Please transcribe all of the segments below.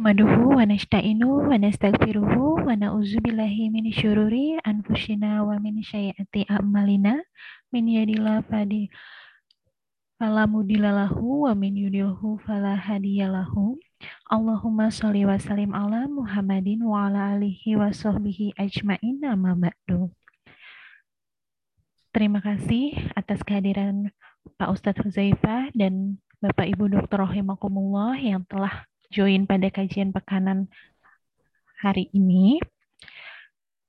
Nahmaduhu wa nasta'inu wa nastaghfiruhu wa na'udzu billahi min syururi anfusina wa min sayyiati a'malina min yahdihillahu fadi fala mudhillalahu wa min yudhilhu fala hadiyalahu Allahumma sholli wa sallim ala Muhammadin wa ala alihi wa sahbihi ajmain amma ba'du Terima kasih atas kehadiran Pak Ustadz Huzaifah dan Bapak Ibu Dr. Rahimakumullah yang telah join pada kajian pekanan hari ini.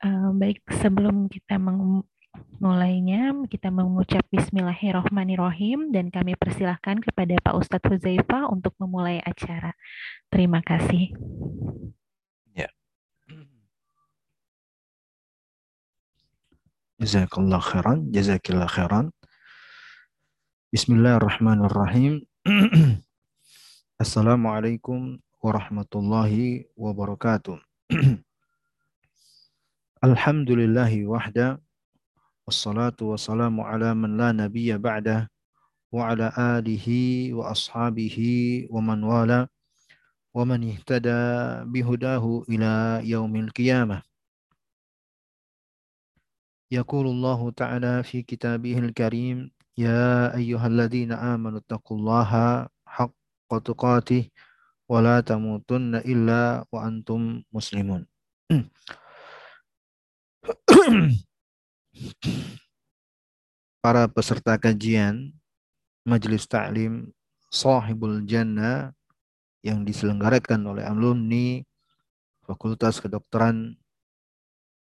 Uh, baik, sebelum kita memulainya, kita mengucap Bismillahirrohmanirrohim dan kami persilahkan kepada Pak Ustadz Huzaifah untuk memulai acara. Terima kasih. Ya. Jazakallah khairan, jazakillah khairan. Bismillahirrahmanirrahim. Assalamualaikum warahmatullahi wabarakatuh. Alhamdulillahi wahda wassalatu wassalamu ala man la nabiyya ba'da wa ala alihi wa ashabihi wa man wala wa man ihtada bihudahu ila yaumil qiyamah. يقول الله تعالى في كتابه الكريم يا أيها الذين آمنوا اتقوا الله tuqatih wa la tamutunna illa wa antum muslimun. Para peserta kajian Majelis Ta'lim Sahibul Jannah yang diselenggarakan oleh alumni Fakultas Kedokteran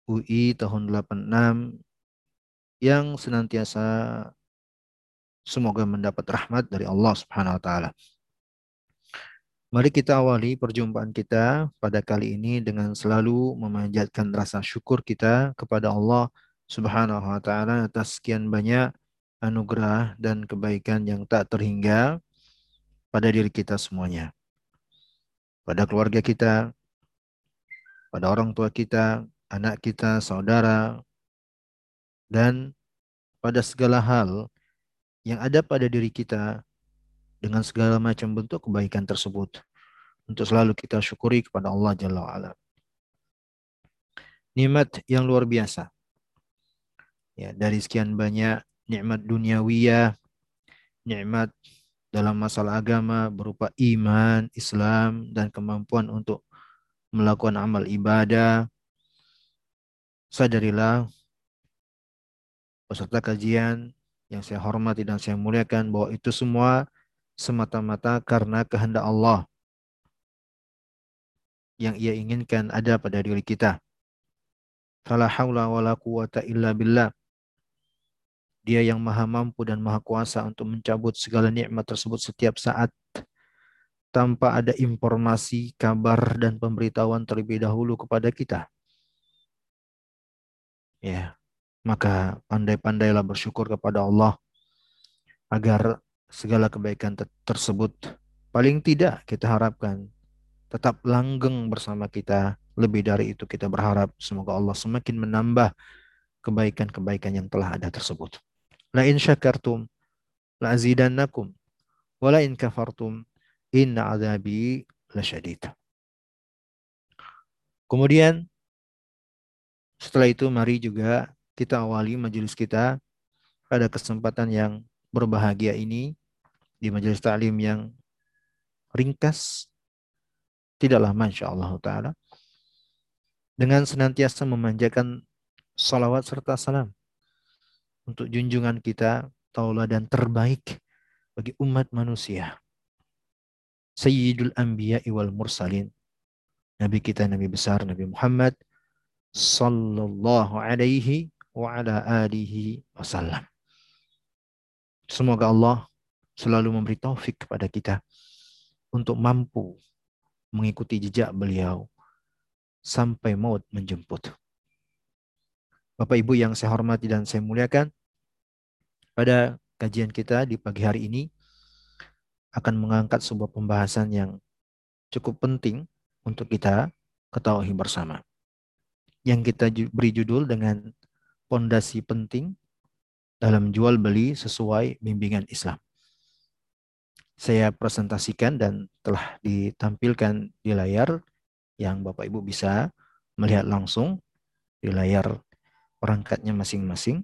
UI tahun 86 yang senantiasa semoga mendapat rahmat dari Allah Subhanahu wa taala. Mari kita awali perjumpaan kita pada kali ini dengan selalu memanjatkan rasa syukur kita kepada Allah Subhanahu wa taala atas sekian banyak anugerah dan kebaikan yang tak terhingga pada diri kita semuanya. Pada keluarga kita, pada orang tua kita, anak kita, saudara, dan pada segala hal yang ada pada diri kita dengan segala macam bentuk kebaikan tersebut untuk selalu kita syukuri kepada Allah Jalla wa'ala. Nikmat yang luar biasa. Ya, dari sekian banyak nikmat duniawiyah, nikmat dalam masalah agama berupa iman, Islam, dan kemampuan untuk melakukan amal ibadah. Sadarilah peserta kajian yang saya hormati dan saya muliakan bahwa itu semua semata-mata karena kehendak Allah yang ia inginkan ada pada diri kita. Fala haula wala quwata illa billah. Dia yang maha mampu dan maha kuasa untuk mencabut segala nikmat tersebut setiap saat tanpa ada informasi, kabar dan pemberitahuan terlebih dahulu kepada kita. Ya, maka pandai-pandailah bersyukur kepada Allah agar segala kebaikan tersebut paling tidak kita harapkan tetap langgeng bersama kita. Lebih dari itu kita berharap semoga Allah semakin menambah kebaikan-kebaikan yang telah ada tersebut. La in syakartum la azidannakum wa la in kafartum inna azabi lasyadid. Kemudian setelah itu mari juga kita awali majelis kita pada kesempatan yang berbahagia ini di majelis taklim yang ringkas tidaklah masya Allah taala dengan senantiasa memanjakan salawat serta salam untuk junjungan kita tauladan terbaik bagi umat manusia. Sayyidul Anbiya wal Mursalin. Nabi kita Nabi besar Nabi Muhammad sallallahu alaihi wa ala alihi wasallam Semoga Allah selalu memberi taufik kepada kita untuk mampu mengikuti jejak beliau sampai maut menjemput. Bapak Ibu yang saya hormati dan saya muliakan, pada kajian kita di pagi hari ini akan mengangkat sebuah pembahasan yang cukup penting untuk kita ketahui bersama. Yang kita beri judul dengan pondasi penting dalam jual beli sesuai bimbingan Islam. saya presentasikan dan telah ditampilkan di layar yang Bapak Ibu bisa melihat langsung di layar perangkatnya masing-masing.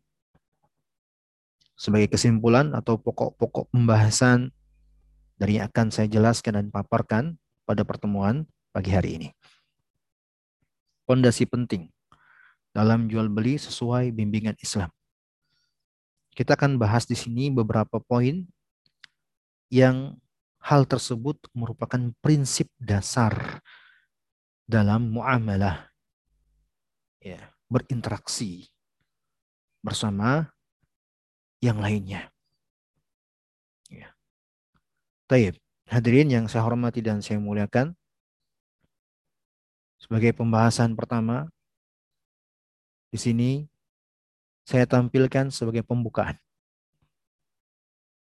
Sebagai kesimpulan atau pokok-pokok pembahasan dari yang akan saya jelaskan dan paparkan pada pertemuan pagi hari ini. Pondasi penting dalam jual beli sesuai bimbingan Islam. Kita akan bahas di sini beberapa poin yang hal tersebut merupakan prinsip dasar dalam muamalah ya, berinteraksi bersama yang lainnya. Ya. Taib. Hadirin yang saya hormati dan saya muliakan, sebagai pembahasan pertama, di sini saya tampilkan sebagai pembukaan.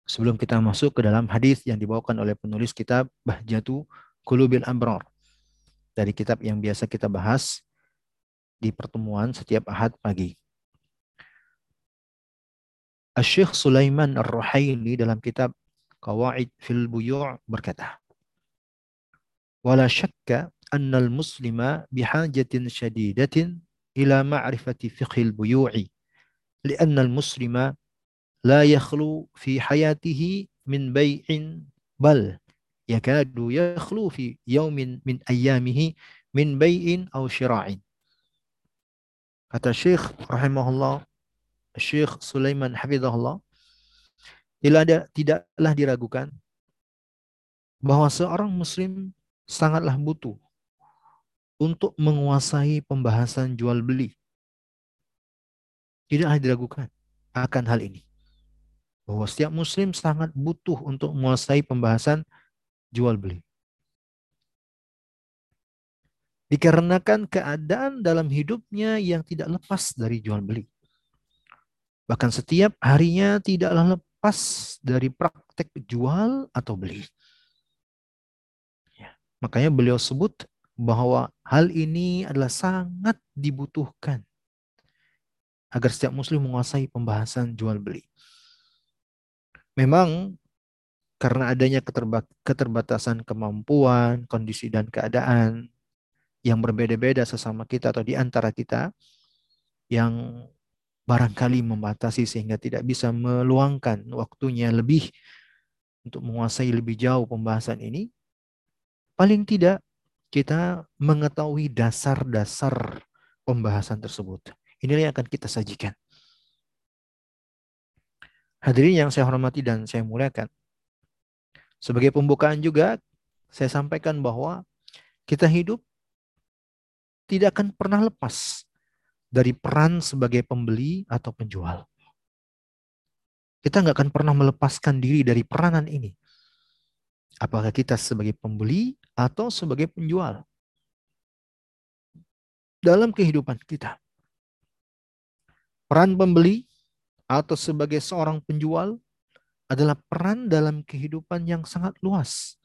Sebelum kita masuk ke dalam hadis yang dibawakan oleh penulis kitab Bahjatu Kulubil Abrar dari kitab yang biasa kita bahas di pertemuan setiap ahad pagi. Syekh Sulaiman Ar-Ruhaili dalam kitab Qawaid fil Buyu' berkata, "Wala syakka anna al-muslima bihajatin syadidatin ila ma'rifati fiqhil buyu'i, li'anna al-muslima لا يخلو في حياته من بيع بل يكاد يخلو في يوم من أيامه من بيع أو شراع kata Syekh rahimahullah Syekh Sulaiman hafizahullah tidak ada tidaklah diragukan bahwa seorang muslim sangatlah butuh untuk menguasai pembahasan jual beli. Tidaklah diragukan akan hal ini bahwa setiap muslim sangat butuh untuk menguasai pembahasan jual beli. Dikarenakan keadaan dalam hidupnya yang tidak lepas dari jual beli. Bahkan setiap harinya tidaklah lepas dari praktek jual atau beli. Ya, makanya beliau sebut bahwa hal ini adalah sangat dibutuhkan agar setiap muslim menguasai pembahasan jual beli. Memang karena adanya keterbatasan kemampuan, kondisi dan keadaan yang berbeda-beda sesama kita atau di antara kita yang barangkali membatasi sehingga tidak bisa meluangkan waktunya lebih untuk menguasai lebih jauh pembahasan ini, paling tidak kita mengetahui dasar-dasar pembahasan tersebut. Inilah yang akan kita sajikan. Hadirin yang saya hormati dan saya muliakan. Sebagai pembukaan juga, saya sampaikan bahwa kita hidup tidak akan pernah lepas dari peran sebagai pembeli atau penjual. Kita nggak akan pernah melepaskan diri dari peranan ini. Apakah kita sebagai pembeli atau sebagai penjual. Dalam kehidupan kita. Peran pembeli atau sebagai seorang penjual adalah peran dalam kehidupan yang sangat luas.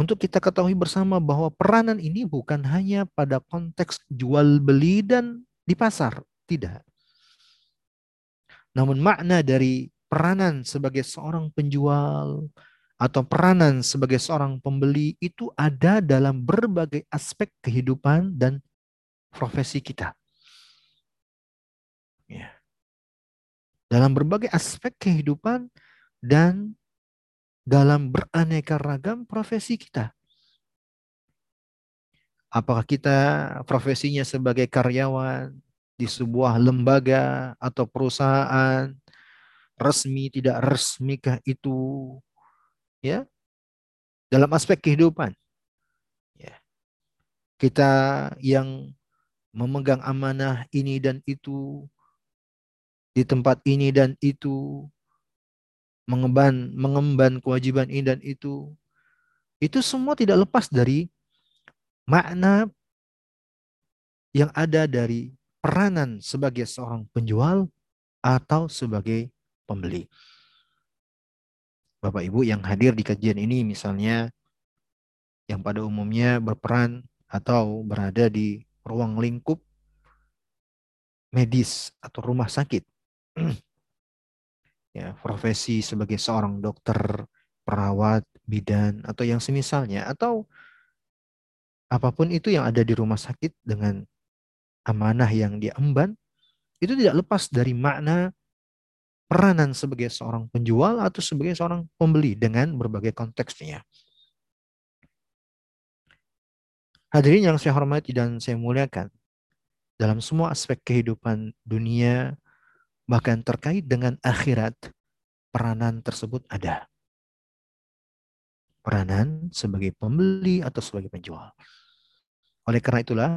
Untuk kita ketahui bersama bahwa peranan ini bukan hanya pada konteks jual beli dan di pasar, tidak. Namun makna dari peranan sebagai seorang penjual atau peranan sebagai seorang pembeli itu ada dalam berbagai aspek kehidupan dan profesi kita. Dalam berbagai aspek kehidupan dan dalam beraneka ragam profesi kita. Apakah kita profesinya sebagai karyawan di sebuah lembaga atau perusahaan resmi tidak resmikah itu ya? Dalam aspek kehidupan. Ya. Kita yang memegang amanah ini dan itu di tempat ini dan itu, mengemban mengemban kewajiban ini dan itu, itu semua tidak lepas dari makna yang ada dari peranan sebagai seorang penjual atau sebagai pembeli. Bapak Ibu yang hadir di kajian ini misalnya yang pada umumnya berperan atau berada di ruang lingkup medis atau rumah sakit ya, profesi sebagai seorang dokter perawat, bidan, atau yang semisalnya, atau apa pun itu yang ada di rumah sakit dengan amanah yang diemban, itu tidak lepas dari makna peranan sebagai seorang penjual atau sebagai seorang pembeli dengan berbagai konteksnya. Hadirin yang saya hormati dan saya muliakan, dalam semua aspek kehidupan dunia, bahkan terkait dengan akhirat, peranan tersebut ada. Peranan sebagai pembeli atau sebagai penjual. Oleh karena itulah,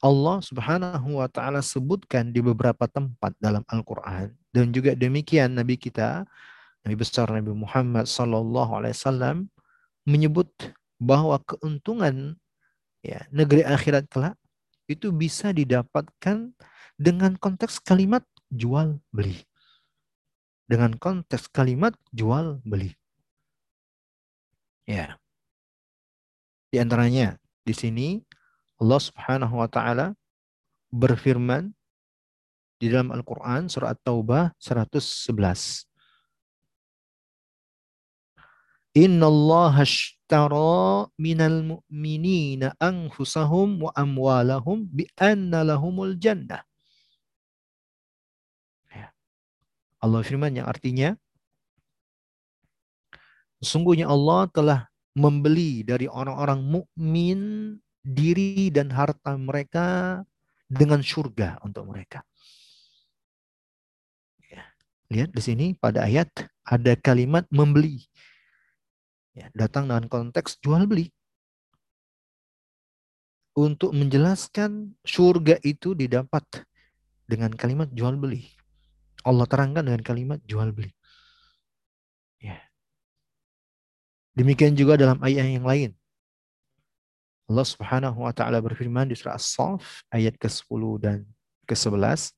Allah Subhanahu wa taala sebutkan di beberapa tempat dalam Al-Qur'an dan juga demikian nabi kita Nabi besar Nabi Muhammad sallallahu alaihi wasallam menyebut bahwa keuntungan ya negeri akhirat kelak itu bisa didapatkan dengan konteks kalimat jual beli. Dengan konteks kalimat jual beli. Ya. Di antaranya di sini Allah Subhanahu wa taala berfirman di dalam Al-Qur'an surah At-Taubah 111. Inna Allah ashtara minal mu'minina anfusahum wa amwalahum bi anna lahumul jannah. Ya. Allah firman yang artinya sesungguhnya Allah telah membeli dari orang-orang mukmin diri dan harta mereka dengan surga untuk mereka. Ya. Lihat di sini pada ayat ada kalimat membeli ya, datang dengan konteks jual beli untuk menjelaskan surga itu didapat dengan kalimat jual beli. Allah terangkan dengan kalimat jual beli. Ya. Demikian juga dalam ayat yang lain. Allah Subhanahu wa taala berfirman di surah As-Saff ayat ke-10 dan ke-11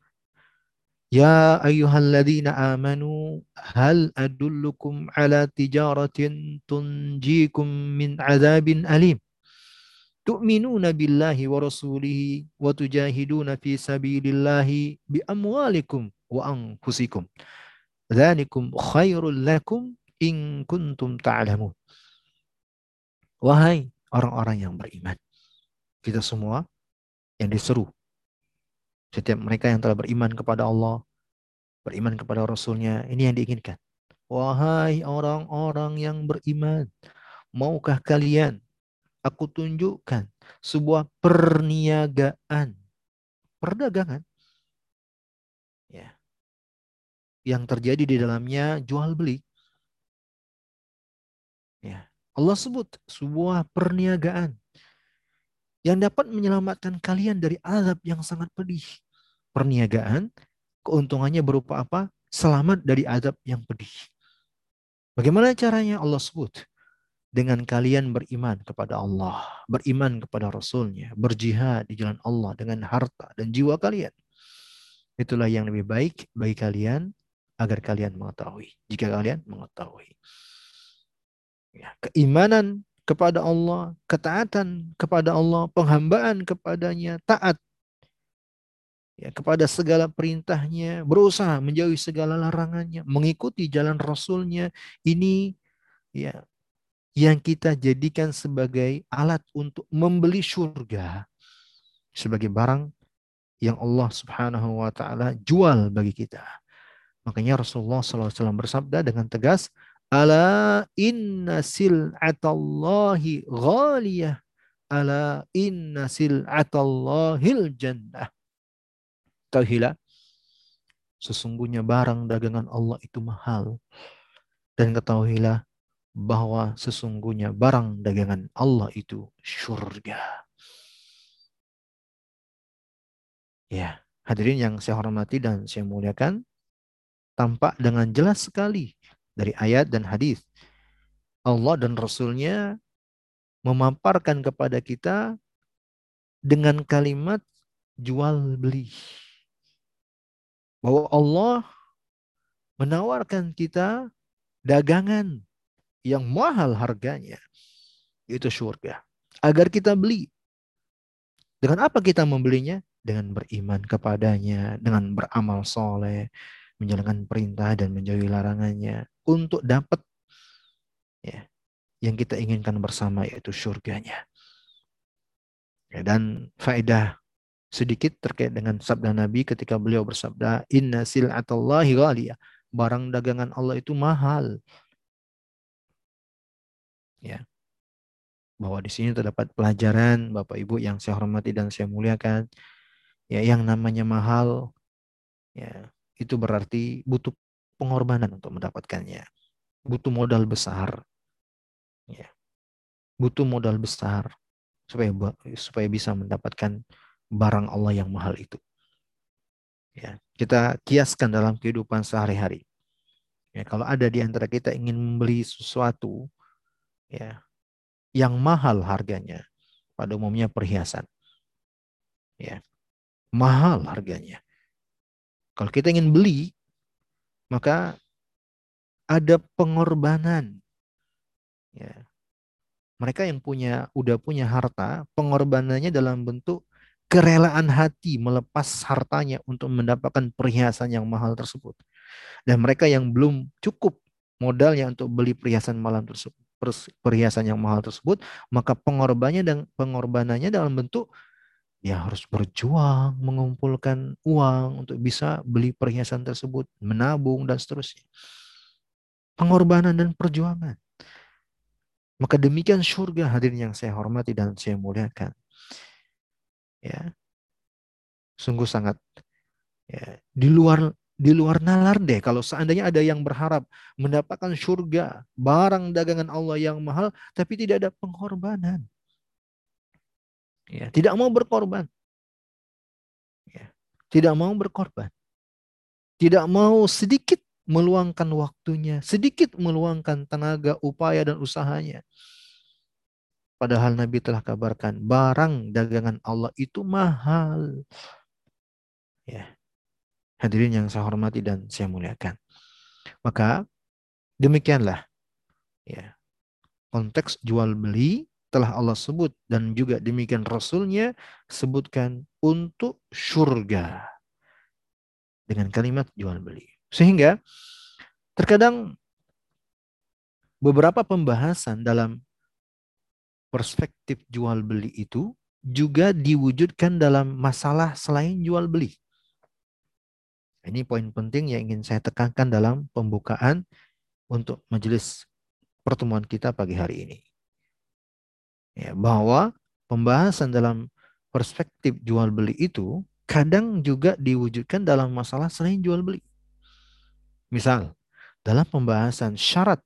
Ya ayyuhalladzina amanu hal adullukum ala tijaratin tunjikum min azabin alim tu'minuna billahi wa rasulihi wa tujahiduna fi sabilillahi bi amwalikum wa anfusikum dzalikum khairul lakum in kuntum ta'lamun Wahai orang-orang yang beriman. Kita semua yang diseru. Setiap mereka yang telah beriman kepada Allah, beriman kepada Rasulnya, ini yang diinginkan. Wahai orang-orang yang beriman, maukah kalian aku tunjukkan sebuah perniagaan, perdagangan, yang terjadi di dalamnya jual beli. Ya, Allah sebut sebuah perniagaan yang dapat menyelamatkan kalian dari azab yang sangat pedih. Perniagaan, keuntungannya berupa apa? Selamat dari azab yang pedih. Bagaimana caranya Allah sebut? Dengan kalian beriman kepada Allah, beriman kepada Rasulnya, berjihad di jalan Allah dengan harta dan jiwa kalian. Itulah yang lebih baik bagi kalian agar kalian mengetahui. Jika kalian mengetahui. Ya, keimanan kepada Allah, ketaatan kepada Allah, penghambaan kepadanya, taat ya, kepada segala perintahnya, berusaha menjauhi segala larangannya, mengikuti jalan Rasulnya, ini ya yang kita jadikan sebagai alat untuk membeli surga sebagai barang yang Allah Subhanahu wa taala jual bagi kita. Makanya Rasulullah SAW bersabda dengan tegas, Ala inna sil'atallahi ghaliyah. Ala inna sil'atallahil jannah. Tahilah. Sesungguhnya barang dagangan Allah itu mahal. Dan ketahuilah bahwa sesungguhnya barang dagangan Allah itu surga. Ya, hadirin yang saya hormati dan saya muliakan, tampak dengan jelas sekali dari ayat dan hadis. Allah dan Rasulnya memaparkan kepada kita dengan kalimat jual beli. Bahwa Allah menawarkan kita dagangan yang mahal harganya. Itu surga. Agar kita beli. Dengan apa kita membelinya? Dengan beriman kepadanya, dengan beramal soleh, menjalankan perintah dan menjauhi larangannya untuk dapat ya, yang kita inginkan bersama yaitu surganya. Ya, dan faedah sedikit terkait dengan sabda Nabi ketika beliau bersabda, Inna sil'atallahi ghaliyah. Barang dagangan Allah itu mahal. Ya. Bahwa di sini terdapat pelajaran Bapak Ibu yang saya hormati dan saya muliakan. Ya, yang namanya mahal ya, itu berarti butuh pengorbanan untuk mendapatkannya. Butuh modal besar. Ya. Butuh modal besar supaya supaya bisa mendapatkan barang Allah yang mahal itu. Ya, kita kiaskan dalam kehidupan sehari-hari. Ya, kalau ada di antara kita ingin membeli sesuatu ya yang mahal harganya, pada umumnya perhiasan. Ya. Mahal harganya. Kalau kita ingin beli, maka ada pengorbanan. Ya. Mereka yang punya udah punya harta, pengorbanannya dalam bentuk kerelaan hati melepas hartanya untuk mendapatkan perhiasan yang mahal tersebut. Dan mereka yang belum cukup modalnya untuk beli perhiasan malam tersebut, perhiasan yang mahal tersebut, maka pengorbanannya dan pengorbanannya dalam bentuk ya harus berjuang mengumpulkan uang untuk bisa beli perhiasan tersebut, menabung dan seterusnya. Pengorbanan dan perjuangan. Maka demikian surga hadirin yang saya hormati dan saya muliakan ya sungguh sangat ya, di luar di luar nalar deh kalau seandainya ada yang berharap mendapatkan surga barang dagangan Allah yang mahal tapi tidak ada pengorbanan ya tidak mau berkorban ya tidak mau berkorban tidak mau sedikit meluangkan waktunya sedikit meluangkan tenaga upaya dan usahanya Padahal Nabi telah kabarkan barang dagangan Allah itu mahal. Ya. Hadirin yang saya hormati dan saya muliakan. Maka demikianlah ya. Konteks jual beli telah Allah sebut dan juga demikian Rasulnya sebutkan untuk surga dengan kalimat jual beli. Sehingga terkadang beberapa pembahasan dalam perspektif jual beli itu juga diwujudkan dalam masalah selain jual beli. Ini poin penting yang ingin saya tekankan dalam pembukaan untuk majelis pertemuan kita pagi hari ini. Ya, bahwa pembahasan dalam perspektif jual beli itu kadang juga diwujudkan dalam masalah selain jual beli. Misal, dalam pembahasan syarat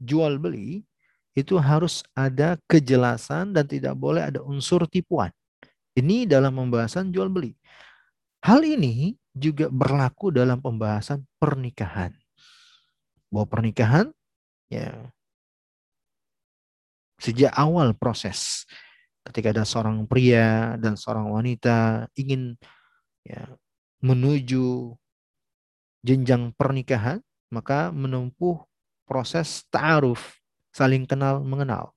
jual beli itu harus ada kejelasan dan tidak boleh ada unsur tipuan. Ini dalam pembahasan jual beli. Hal ini juga berlaku dalam pembahasan pernikahan. Bahwa pernikahan ya sejak awal proses ketika ada seorang pria dan seorang wanita ingin ya menuju jenjang pernikahan maka menempuh proses ta'aruf saling kenal mengenal,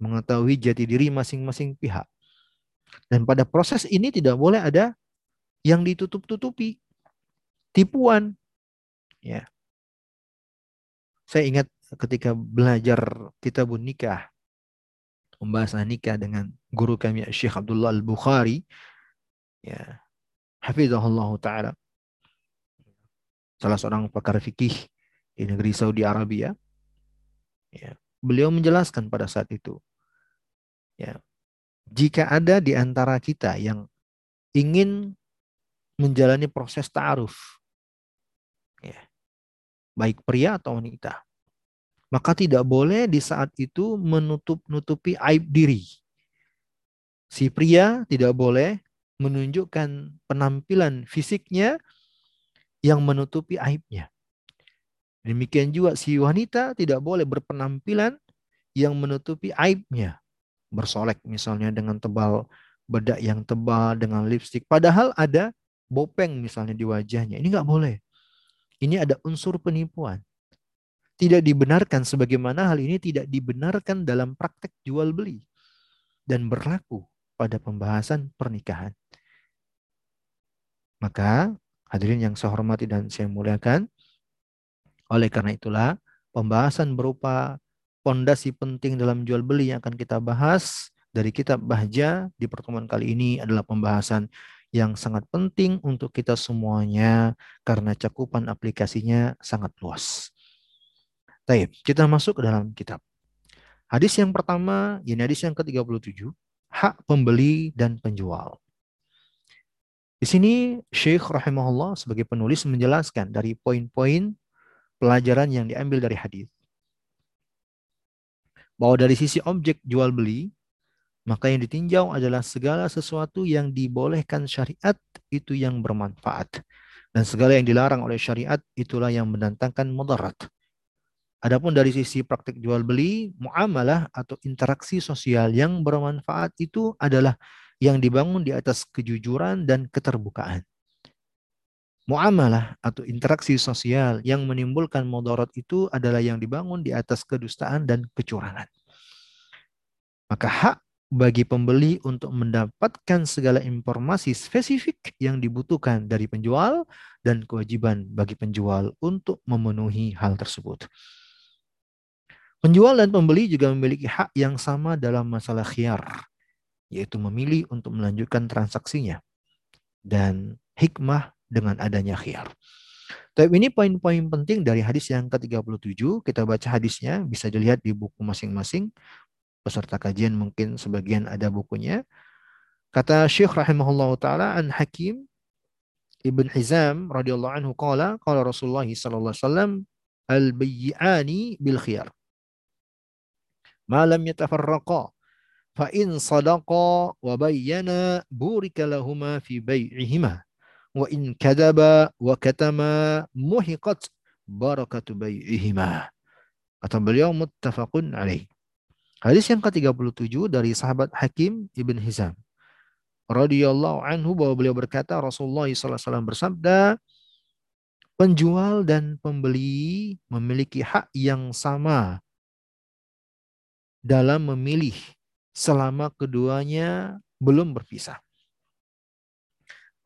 mengetahui jati diri masing-masing pihak. Dan pada proses ini tidak boleh ada yang ditutup-tutupi, tipuan. Ya. Saya ingat ketika belajar kitabun nikah, pembahasan nikah dengan guru kami Syekh Abdullah Al-Bukhari, ya, hafizahullah taala. Salah seorang pakar fikih di negeri Saudi Arabia, Ya, beliau menjelaskan pada saat itu, ya, jika ada di antara kita yang ingin menjalani proses ta'aruf, ya, baik pria atau wanita, maka tidak boleh di saat itu menutup-nutupi aib diri. Si pria tidak boleh menunjukkan penampilan fisiknya yang menutupi aibnya. Demikian juga si wanita tidak boleh berpenampilan yang menutupi aibnya. Bersolek misalnya dengan tebal bedak yang tebal dengan lipstik. Padahal ada bopeng misalnya di wajahnya. Ini nggak boleh. Ini ada unsur penipuan. Tidak dibenarkan sebagaimana hal ini tidak dibenarkan dalam praktek jual beli dan berlaku pada pembahasan pernikahan. Maka hadirin yang saya hormati dan saya muliakan, oleh karena itulah, pembahasan berupa pondasi penting dalam jual beli yang akan kita bahas dari kitab Bahja di pertemuan kali ini adalah pembahasan yang sangat penting untuk kita semuanya karena cakupan aplikasinya sangat luas. Baik, kita masuk ke dalam kitab. Hadis yang pertama, ini hadis yang ke-37, hak pembeli dan penjual. Di sini Syekh rahimahullah sebagai penulis menjelaskan dari poin-poin pelajaran yang diambil dari hadis. Bahwa dari sisi objek jual beli, maka yang ditinjau adalah segala sesuatu yang dibolehkan syariat itu yang bermanfaat. Dan segala yang dilarang oleh syariat itulah yang mendatangkan mudarat. Adapun dari sisi praktik jual beli, muamalah atau interaksi sosial yang bermanfaat itu adalah yang dibangun di atas kejujuran dan keterbukaan. Muamalah atau interaksi sosial yang menimbulkan mudarat itu adalah yang dibangun di atas kedustaan dan kecurangan. Maka hak bagi pembeli untuk mendapatkan segala informasi spesifik yang dibutuhkan dari penjual dan kewajiban bagi penjual untuk memenuhi hal tersebut. Penjual dan pembeli juga memiliki hak yang sama dalam masalah khiar, yaitu memilih untuk melanjutkan transaksinya dan hikmah dengan adanya khiar. Tapi ini poin-poin penting dari hadis yang ke-37. Kita baca hadisnya, bisa dilihat di buku masing-masing peserta kajian mungkin sebagian ada bukunya. Kata Syekh rahimahullah taala an Hakim Ibn Hizam radhiyallahu anhu qala qala Rasulullah sallallahu alaihi wasallam al bil khiyar. Ma lam yatafarraqa fa in sadaqa wa bayyana burika lahuma fi bai'ihima wa in kadaba wa katama muhiqat barakatu bai'ihima. Kata beliau muttafaqun alaih. Hadis yang ke-37 dari sahabat Hakim Ibn Hizam. radhiyallahu anhu bahwa beliau berkata Rasulullah SAW bersabda penjual dan pembeli memiliki hak yang sama dalam memilih selama keduanya belum berpisah.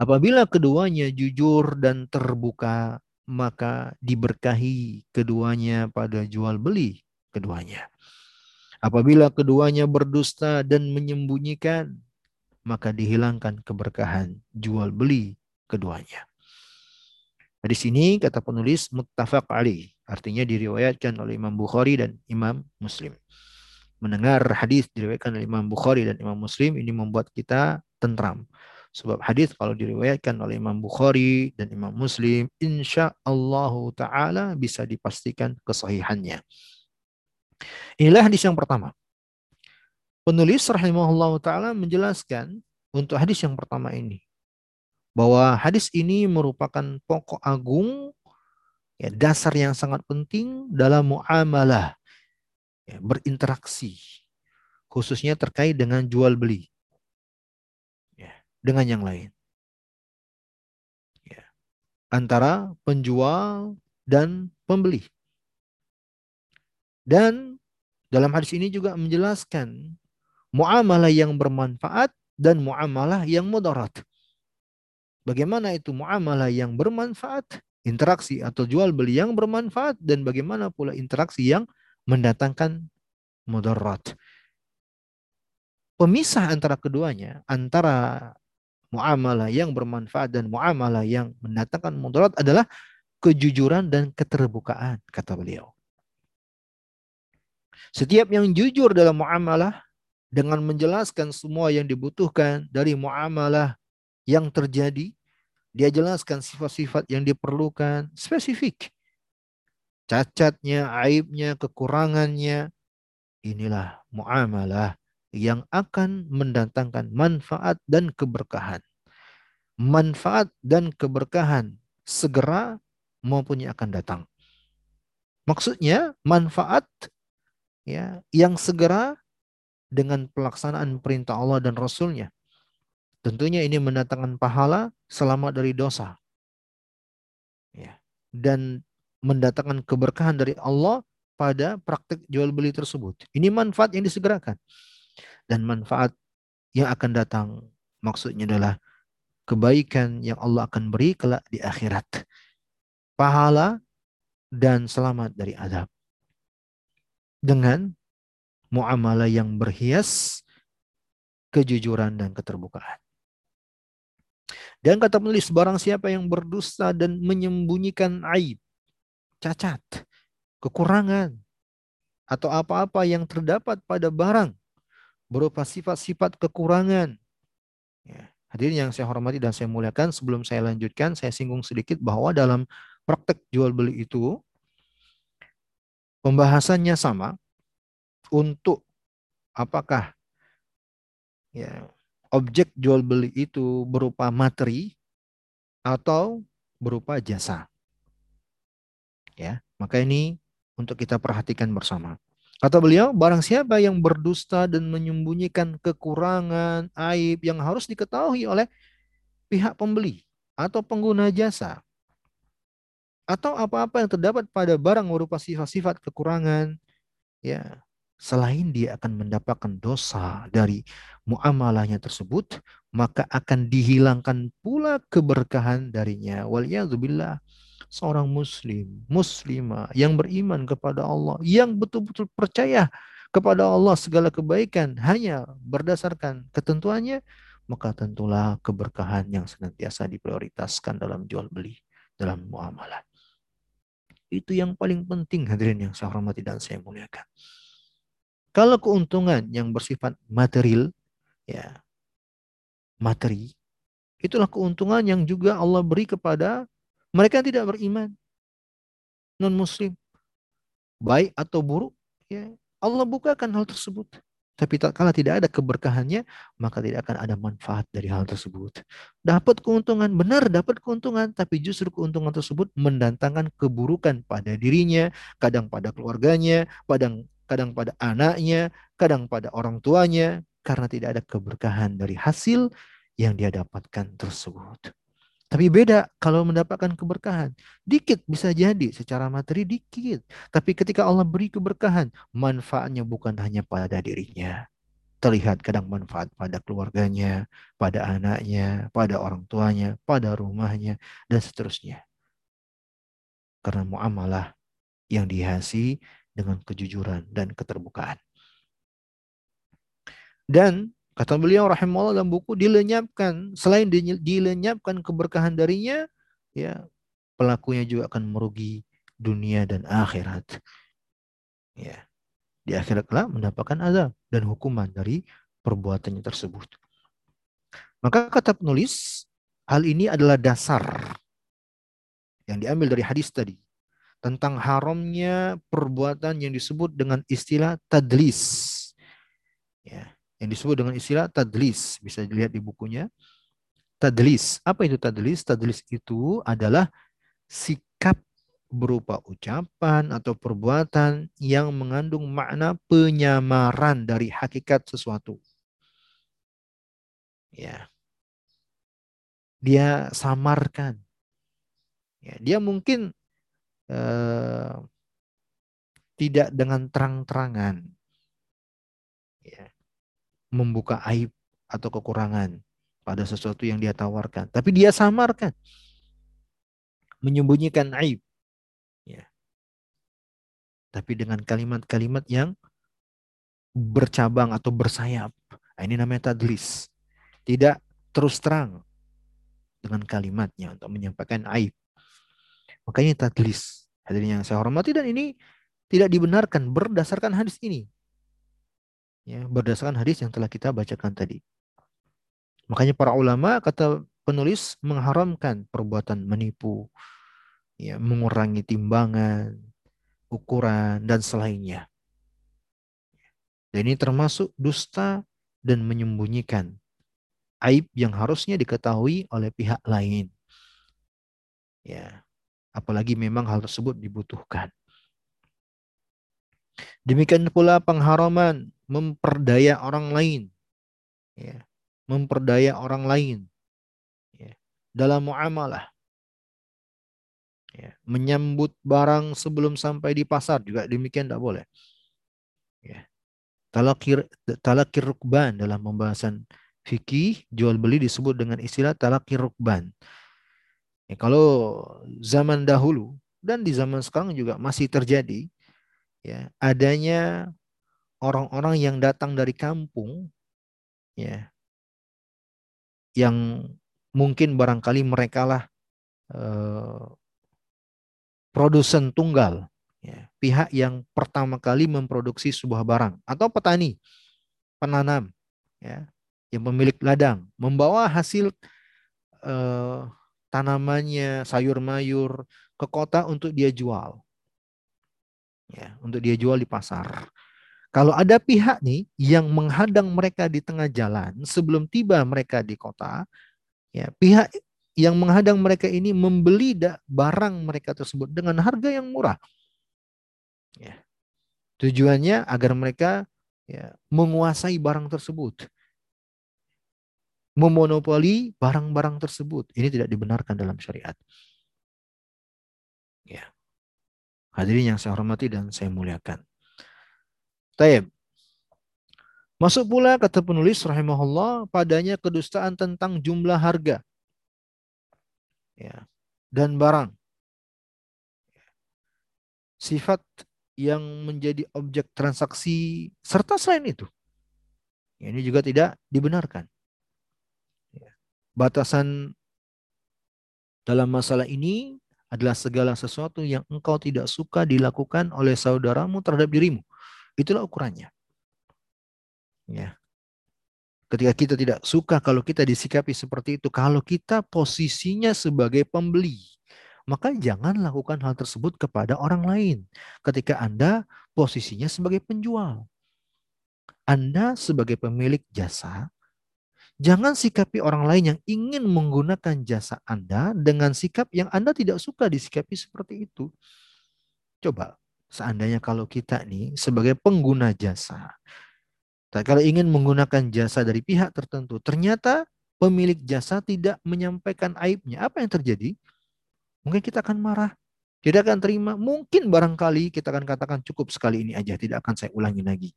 Apabila keduanya jujur dan terbuka, maka diberkahi keduanya pada jual beli keduanya. Apabila keduanya berdusta dan menyembunyikan, maka dihilangkan keberkahan jual beli keduanya. Di sini kata penulis muttafaq ali, artinya diriwayatkan oleh Imam Bukhari dan Imam Muslim. Mendengar hadis diriwayatkan oleh Imam Bukhari dan Imam Muslim ini membuat kita tentram. Sebab hadis kalau diriwayatkan oleh Imam Bukhari dan Imam Muslim, insya Allah Taala bisa dipastikan kesahihannya. Inilah hadis yang pertama. Penulis rahimahullah ta'ala menjelaskan untuk hadis yang pertama ini. Bahwa hadis ini merupakan pokok agung, ya, dasar yang sangat penting dalam muamalah, ya, berinteraksi. Khususnya terkait dengan jual beli. Ya, dengan yang lain. Ya, antara penjual dan pembeli. Dan dalam hadis ini juga menjelaskan muamalah yang bermanfaat dan muamalah yang mudarat. Bagaimana itu muamalah yang bermanfaat, interaksi atau jual beli yang bermanfaat dan bagaimana pula interaksi yang mendatangkan mudarat. Pemisah antara keduanya, antara muamalah yang bermanfaat dan muamalah yang mendatangkan mudarat adalah kejujuran dan keterbukaan, kata beliau. Setiap yang jujur dalam muamalah dengan menjelaskan semua yang dibutuhkan dari muamalah yang terjadi, dia jelaskan sifat-sifat yang diperlukan spesifik. Cacatnya, aibnya, kekurangannya. Inilah muamalah yang akan mendatangkan manfaat dan keberkahan. Manfaat dan keberkahan segera maupun yang akan datang. Maksudnya manfaat ya yang segera dengan pelaksanaan perintah Allah dan Rasulnya. Tentunya ini mendatangkan pahala selamat dari dosa. Ya. Dan mendatangkan keberkahan dari Allah pada praktik jual beli tersebut. Ini manfaat yang disegerakan. Dan manfaat yang akan datang maksudnya adalah kebaikan yang Allah akan beri kelak di akhirat. Pahala dan selamat dari adab. dengan muamalah yang berhias kejujuran dan keterbukaan. Dan kata penulis, barang siapa yang berdusta dan menyembunyikan aib, cacat, kekurangan, atau apa-apa yang terdapat pada barang berupa sifat-sifat kekurangan. Ya. Hadirin yang saya hormati dan saya muliakan, sebelum saya lanjutkan, saya singgung sedikit bahwa dalam praktek jual beli itu, pembahasannya sama untuk apakah ya objek jual beli itu berupa materi atau berupa jasa. Ya, maka ini untuk kita perhatikan bersama. Kata beliau, barang siapa yang berdusta dan menyembunyikan kekurangan, aib yang harus diketahui oleh pihak pembeli atau pengguna jasa, atau apa-apa yang terdapat pada barang berupa sifat-sifat kekurangan, ya selain dia akan mendapatkan dosa dari muamalahnya tersebut, maka akan dihilangkan pula keberkahan darinya. Waliyadzubillah seorang muslim, muslimah yang beriman kepada Allah, yang betul-betul percaya kepada Allah segala kebaikan hanya berdasarkan ketentuannya, maka tentulah keberkahan yang senantiasa diprioritaskan dalam jual beli, dalam muamalah. Itu yang paling penting hadirin yang saya hormati dan saya muliakan. Kalau keuntungan yang bersifat material, ya materi, itulah keuntungan yang juga Allah beri kepada mereka tidak beriman, non Muslim, baik atau buruk, ya Allah bukakan hal tersebut. Tapi tak kala tidak ada keberkahannya, maka tidak akan ada manfaat dari hal tersebut. Dapat keuntungan, benar dapat keuntungan, tapi justru keuntungan tersebut mendatangkan keburukan pada dirinya, kadang pada keluarganya, kadang kadang pada anaknya, kadang pada orang tuanya, karena tidak ada keberkahan dari hasil yang dia dapatkan tersebut. Tapi beda kalau mendapatkan keberkahan. Dikit bisa jadi secara materi dikit. Tapi ketika Allah beri keberkahan, manfaatnya bukan hanya pada dirinya. Terlihat kadang manfaat pada keluarganya, pada anaknya, pada orang tuanya, pada rumahnya, dan seterusnya. Karena muamalah yang dihasi dengan kejujuran dan keterbukaan. Dan kata beliau rahimahullah dalam buku dilenyapkan selain dilenyapkan keberkahan darinya ya pelakunya juga akan merugi dunia dan akhirat. Ya. Di akhirat kelak mendapatkan azab dan hukuman dari perbuatannya tersebut. Maka kata penulis, hal ini adalah dasar yang diambil dari hadis tadi tentang haramnya perbuatan yang disebut dengan istilah tadlis. Ya, yang disebut dengan istilah tadlis bisa dilihat di bukunya. Tadlis, apa itu tadlis? Tadlis itu adalah sikap berupa ucapan atau perbuatan yang mengandung makna penyamaran dari hakikat sesuatu. Ya. Dia samarkan. Ya, dia mungkin eh, tidak dengan terang-terangan membuka aib atau kekurangan pada sesuatu yang dia tawarkan, tapi dia samarkan, menyembunyikan aib, ya. Tapi dengan kalimat-kalimat yang bercabang atau bersayap, nah, ini namanya tadlis, tidak terus terang dengan kalimatnya untuk menyampaikan aib. Makanya tadlis. Hadirin yang saya hormati dan ini tidak dibenarkan berdasarkan hadis ini. Ya, berdasarkan hadis yang telah kita bacakan tadi. Makanya para ulama kata penulis mengharamkan perbuatan menipu, ya, mengurangi timbangan, ukuran dan selainnya. Dan ini termasuk dusta dan menyembunyikan aib yang harusnya diketahui oleh pihak lain. Ya, apalagi memang hal tersebut dibutuhkan. Demikian pula pengharaman memperdaya orang lain. Ya, memperdaya orang lain. Ya, dalam muamalah. Ya, menyambut barang sebelum sampai di pasar juga demikian tidak boleh. Ya. Talakir, talakir rukban dalam pembahasan fikih jual beli disebut dengan istilah talakir rukban. Ya, kalau zaman dahulu dan di zaman sekarang juga masih terjadi, ya adanya orang-orang yang datang dari kampung ya yang mungkin barangkali mereka lah eh, produsen tunggal ya, pihak yang pertama kali memproduksi sebuah barang atau petani penanam ya yang pemilik ladang membawa hasil eh, tanamannya sayur mayur ke kota untuk dia jual ya untuk dia jual di pasar kalau ada pihak nih yang menghadang mereka di tengah jalan sebelum tiba mereka di kota, ya pihak yang menghadang mereka ini membeli barang mereka tersebut dengan harga yang murah. Ya. Tujuannya agar mereka ya, menguasai barang tersebut. Memonopoli barang-barang tersebut. Ini tidak dibenarkan dalam syariat. Ya. Hadirin yang saya hormati dan saya muliakan. Taib. Masuk pula kata penulis rahimahullah padanya kedustaan tentang jumlah harga ya, dan barang. Sifat yang menjadi objek transaksi serta selain itu. Ya, ini juga tidak dibenarkan. Ya. Batasan dalam masalah ini adalah segala sesuatu yang engkau tidak suka dilakukan oleh saudaramu terhadap dirimu. Itulah ukurannya. Ya. Ketika kita tidak suka kalau kita disikapi seperti itu, kalau kita posisinya sebagai pembeli, maka jangan lakukan hal tersebut kepada orang lain. Ketika Anda posisinya sebagai penjual. Anda sebagai pemilik jasa, jangan sikapi orang lain yang ingin menggunakan jasa Anda dengan sikap yang Anda tidak suka disikapi seperti itu. Coba Seandainya kalau kita nih sebagai pengguna jasa, kalau ingin menggunakan jasa dari pihak tertentu, ternyata pemilik jasa tidak menyampaikan aibnya, apa yang terjadi? Mungkin kita akan marah, tidak akan terima. Mungkin barangkali kita akan katakan cukup sekali ini aja, tidak akan saya ulangi lagi.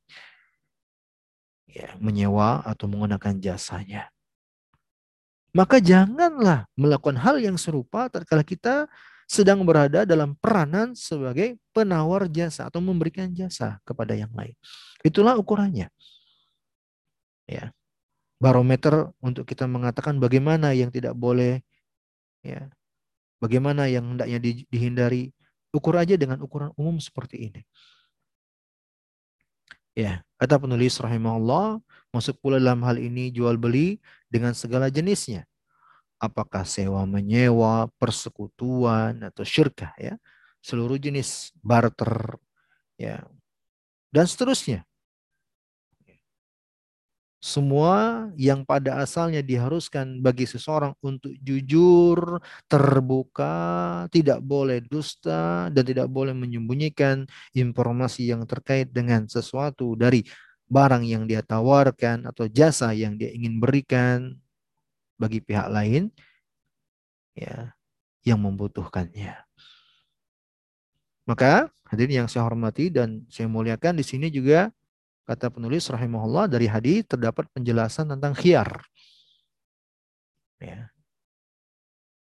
Ya, menyewa atau menggunakan jasanya. Maka janganlah melakukan hal yang serupa tatkala kita sedang berada dalam peranan sebagai penawar jasa atau memberikan jasa kepada yang lain. Itulah ukurannya. Ya. Barometer untuk kita mengatakan bagaimana yang tidak boleh ya. Bagaimana yang hendaknya di, dihindari. Ukur aja dengan ukuran umum seperti ini. Ya, kata penulis rahimahullah, masuk pula dalam hal ini jual beli dengan segala jenisnya apakah sewa menyewa, persekutuan atau syirkah ya. Seluruh jenis barter ya. Dan seterusnya. Semua yang pada asalnya diharuskan bagi seseorang untuk jujur, terbuka, tidak boleh dusta, dan tidak boleh menyembunyikan informasi yang terkait dengan sesuatu dari barang yang dia tawarkan atau jasa yang dia ingin berikan bagi pihak lain ya yang membutuhkannya. Maka hadirin yang saya hormati dan saya muliakan di sini juga kata penulis rahimahullah dari hadis terdapat penjelasan tentang khiar. Ya.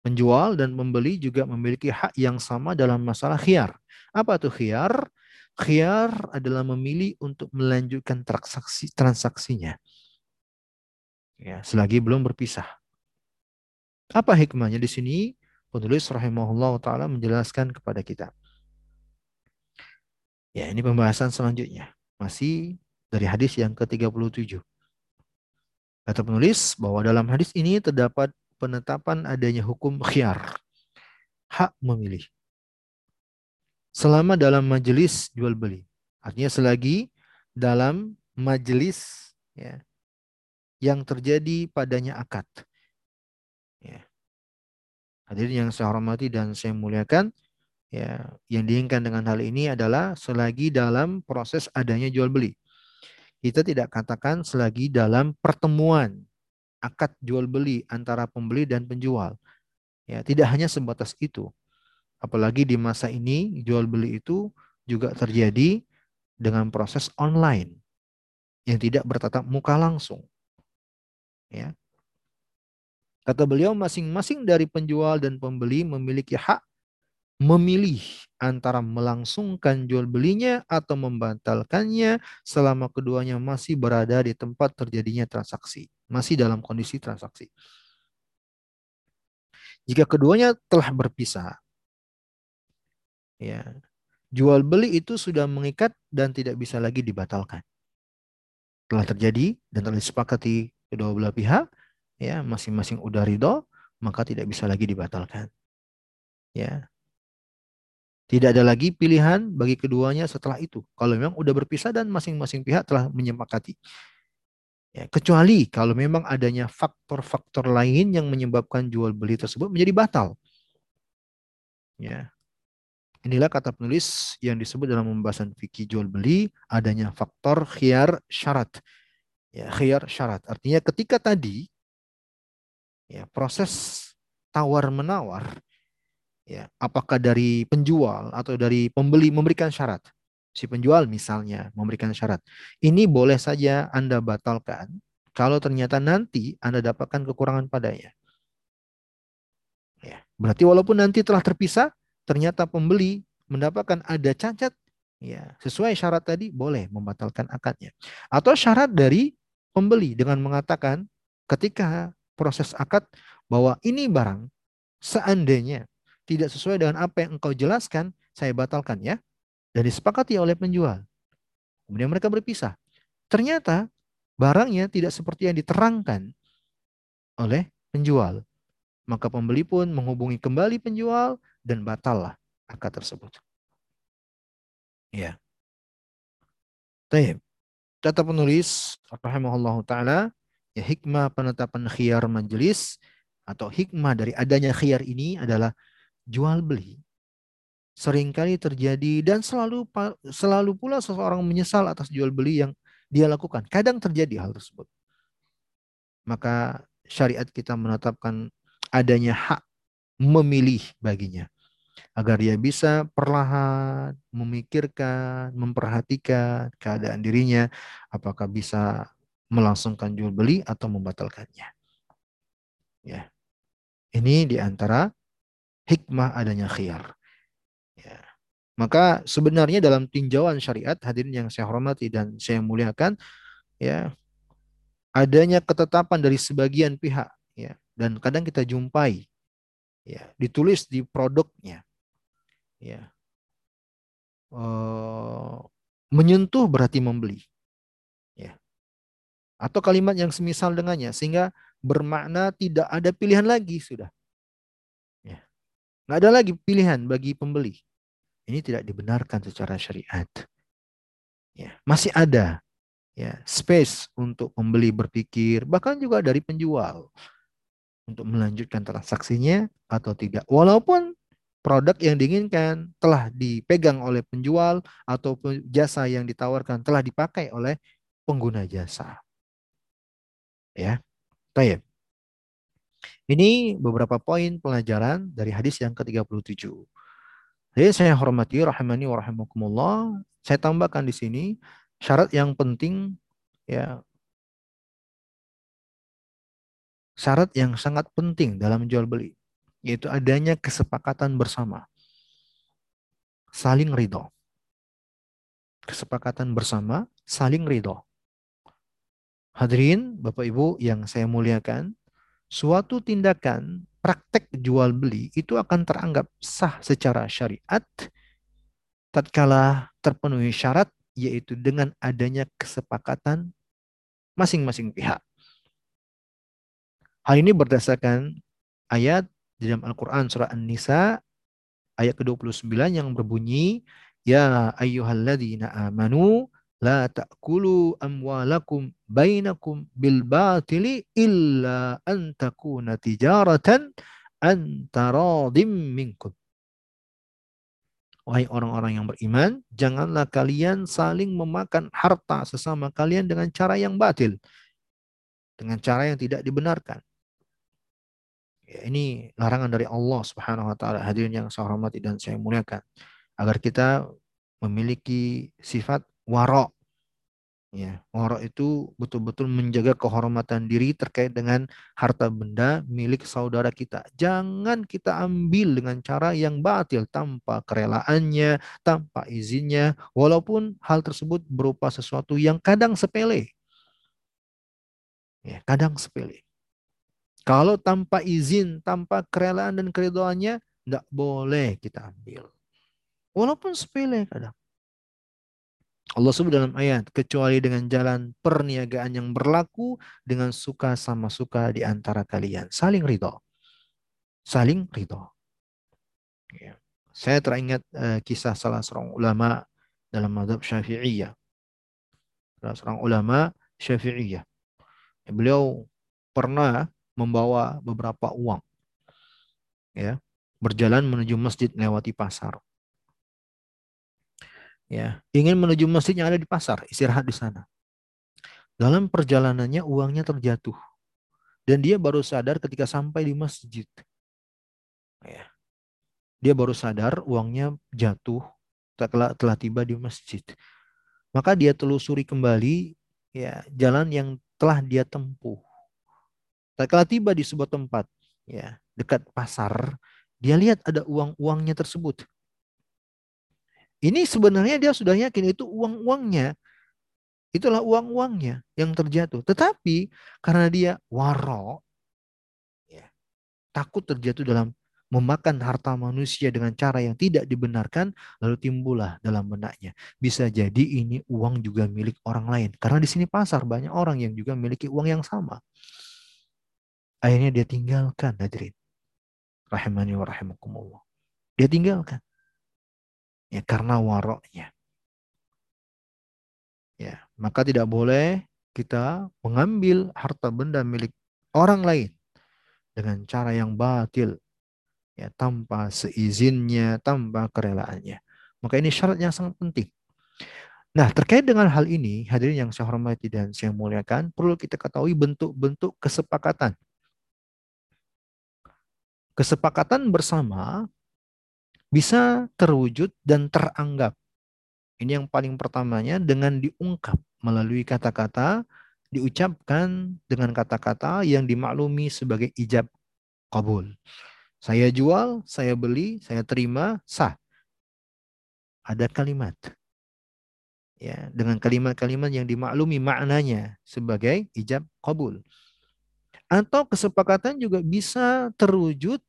Penjual dan pembeli juga memiliki hak yang sama dalam masalah khiar. Apa tuh khiar? Khiar adalah memilih untuk melanjutkan transaksi transaksinya. Ya, selagi belum berpisah. Apa hikmahnya di sini? Penulis rahimahullah taala menjelaskan kepada kita. Ya, ini pembahasan selanjutnya. Masih dari hadis yang ke-37. Kata penulis bahwa dalam hadis ini terdapat penetapan adanya hukum khiyar. Hak memilih. Selama dalam majelis jual beli. Artinya selagi dalam majelis ya, yang terjadi padanya akad. Hadirin yang saya hormati dan saya muliakan, ya, yang diinginkan dengan hal ini adalah selagi dalam proses adanya jual beli. Kita tidak katakan selagi dalam pertemuan akad jual beli antara pembeli dan penjual. Ya, tidak hanya sebatas itu. Apalagi di masa ini jual beli itu juga terjadi dengan proses online yang tidak bertatap muka langsung. Ya. Kata beliau, masing-masing dari penjual dan pembeli memiliki hak memilih antara melangsungkan jual belinya atau membatalkannya selama keduanya masih berada di tempat terjadinya transaksi, masih dalam kondisi transaksi. Jika keduanya telah berpisah, ya, jual beli itu sudah mengikat dan tidak bisa lagi dibatalkan. Telah terjadi dan telah disepakati kedua belah pihak, ya masing-masing udah ridho, maka tidak bisa lagi dibatalkan. Ya. Tidak ada lagi pilihan bagi keduanya setelah itu. Kalau memang udah berpisah dan masing-masing pihak telah menyepakati. Ya, kecuali kalau memang adanya faktor-faktor lain yang menyebabkan jual beli tersebut menjadi batal. Ya. Inilah kata penulis yang disebut dalam pembahasan fikih jual beli adanya faktor khiyar syarat. Ya, khiyar syarat. Artinya ketika tadi ya proses tawar menawar ya apakah dari penjual atau dari pembeli memberikan syarat? Si penjual misalnya memberikan syarat ini boleh saja Anda batalkan kalau ternyata nanti Anda dapatkan kekurangan padanya. Ya berarti walaupun nanti telah terpisah ternyata pembeli mendapatkan ada cacat ya sesuai syarat tadi boleh membatalkan akadnya. Atau syarat dari pembeli dengan mengatakan ketika proses akad bahwa ini barang seandainya tidak sesuai dengan apa yang engkau jelaskan, saya batalkan ya. Dan disepakati oleh penjual. Kemudian mereka berpisah. Ternyata barangnya tidak seperti yang diterangkan oleh penjual. Maka pembeli pun menghubungi kembali penjual dan batallah akad tersebut. Ya. Taib. Kata penulis rahimahullah taala ya hikmah penetapan khiyar majelis atau hikmah dari adanya khiyar ini adalah jual beli sering kali terjadi dan selalu selalu pula seseorang menyesal atas jual beli yang dia lakukan. Kadang terjadi hal tersebut. Maka syariat kita menetapkan adanya hak memilih baginya agar dia bisa perlahan memikirkan, memperhatikan keadaan dirinya apakah bisa melangsungkan jual beli atau membatalkannya. Ya. Ini di antara hikmah adanya khiyar. Ya. Maka sebenarnya dalam tinjauan syariat hadirin yang saya hormati dan saya muliakan ya adanya ketetapan dari sebagian pihak ya dan kadang kita jumpai ya ditulis di produknya ya uh, menyentuh berarti membeli atau kalimat yang semisal dengannya sehingga bermakna tidak ada pilihan lagi sudah. Ya. Nggak ada lagi pilihan bagi pembeli. Ini tidak dibenarkan secara syariat. Ya, masih ada ya space untuk pembeli berpikir bahkan juga dari penjual untuk melanjutkan transaksinya atau tidak. Walaupun produk yang diinginkan telah dipegang oleh penjual atau jasa yang ditawarkan telah dipakai oleh pengguna jasa. Ya. Tayyip. Ini beberapa poin pelajaran dari hadis yang ke-37. Jadi saya hormati rahimani wa rahimakumullah. Saya tambahkan di sini syarat yang penting ya syarat yang sangat penting dalam jual beli yaitu adanya kesepakatan bersama. Saling ridho. Kesepakatan bersama, saling ridho. Hadirin, Bapak Ibu yang saya muliakan, suatu tindakan praktek jual beli itu akan teranggap sah secara syariat tatkala terpenuhi syarat yaitu dengan adanya kesepakatan masing-masing pihak. Hal ini berdasarkan ayat di dalam Al-Quran surah An-Nisa ayat ke-29 yang berbunyi Ya ayyuhalladzina amanu la ta'kulu amwalakum bainakum bil batili illa an takuna tijaratan an taradim minkum. Wahai orang-orang yang beriman, janganlah kalian saling memakan harta sesama kalian dengan cara yang batil. Dengan cara yang tidak dibenarkan. Ya, ini larangan dari Allah Subhanahu wa taala. Hadirin yang saya hormati dan saya muliakan. Agar kita memiliki sifat warok Ya, waro itu betul-betul menjaga kehormatan diri terkait dengan harta benda milik saudara kita. Jangan kita ambil dengan cara yang batil tanpa kerelaannya, tanpa izinnya, walaupun hal tersebut berupa sesuatu yang kadang sepele. Ya, kadang sepele. Kalau tanpa izin, tanpa kerelaan dan keridoannya, tidak boleh kita ambil. Walaupun sepele kadang. Allah sebut dalam ayat, kecuali dengan jalan perniagaan yang berlaku dengan suka sama suka di antara kalian. Saling ridho. Saling ridho. Ya. Saya teringat uh, kisah salah seorang ulama dalam madhab syafi'iyah. Salah seorang ulama syafi'iyah. Beliau pernah membawa beberapa uang. ya Berjalan menuju masjid melewati pasar ya. Ingin menuju masjid yang ada di pasar istirahat di sana. Dalam perjalanannya uangnya terjatuh. Dan dia baru sadar ketika sampai di masjid. Ya. Dia baru sadar uangnya jatuh telah, telah tiba di masjid. Maka dia telusuri kembali ya jalan yang telah dia tempuh. Telah tiba di sebuah tempat ya dekat pasar dia lihat ada uang-uangnya tersebut ini sebenarnya dia sudah yakin itu uang-uangnya. Itulah uang-uangnya yang terjatuh. Tetapi karena dia waro, ya, takut terjatuh dalam memakan harta manusia dengan cara yang tidak dibenarkan, lalu timbullah dalam benaknya. Bisa jadi ini uang juga milik orang lain. Karena di sini pasar banyak orang yang juga memiliki uang yang sama. Akhirnya dia tinggalkan hadirin. Rahimani wa rahimakumullah. Dia tinggalkan ya karena waroknya. Ya, maka tidak boleh kita mengambil harta benda milik orang lain dengan cara yang batil ya tanpa seizinnya, tanpa kerelaannya. Maka ini syarat yang sangat penting. Nah, terkait dengan hal ini, hadirin yang saya hormati dan saya muliakan, perlu kita ketahui bentuk-bentuk kesepakatan. Kesepakatan bersama bisa terwujud dan teranggap. Ini yang paling pertamanya dengan diungkap melalui kata-kata, diucapkan dengan kata-kata yang dimaklumi sebagai ijab kabul. Saya jual, saya beli, saya terima, sah. Ada kalimat. Ya, dengan kalimat-kalimat yang dimaklumi maknanya sebagai ijab kabul. Atau kesepakatan juga bisa terwujud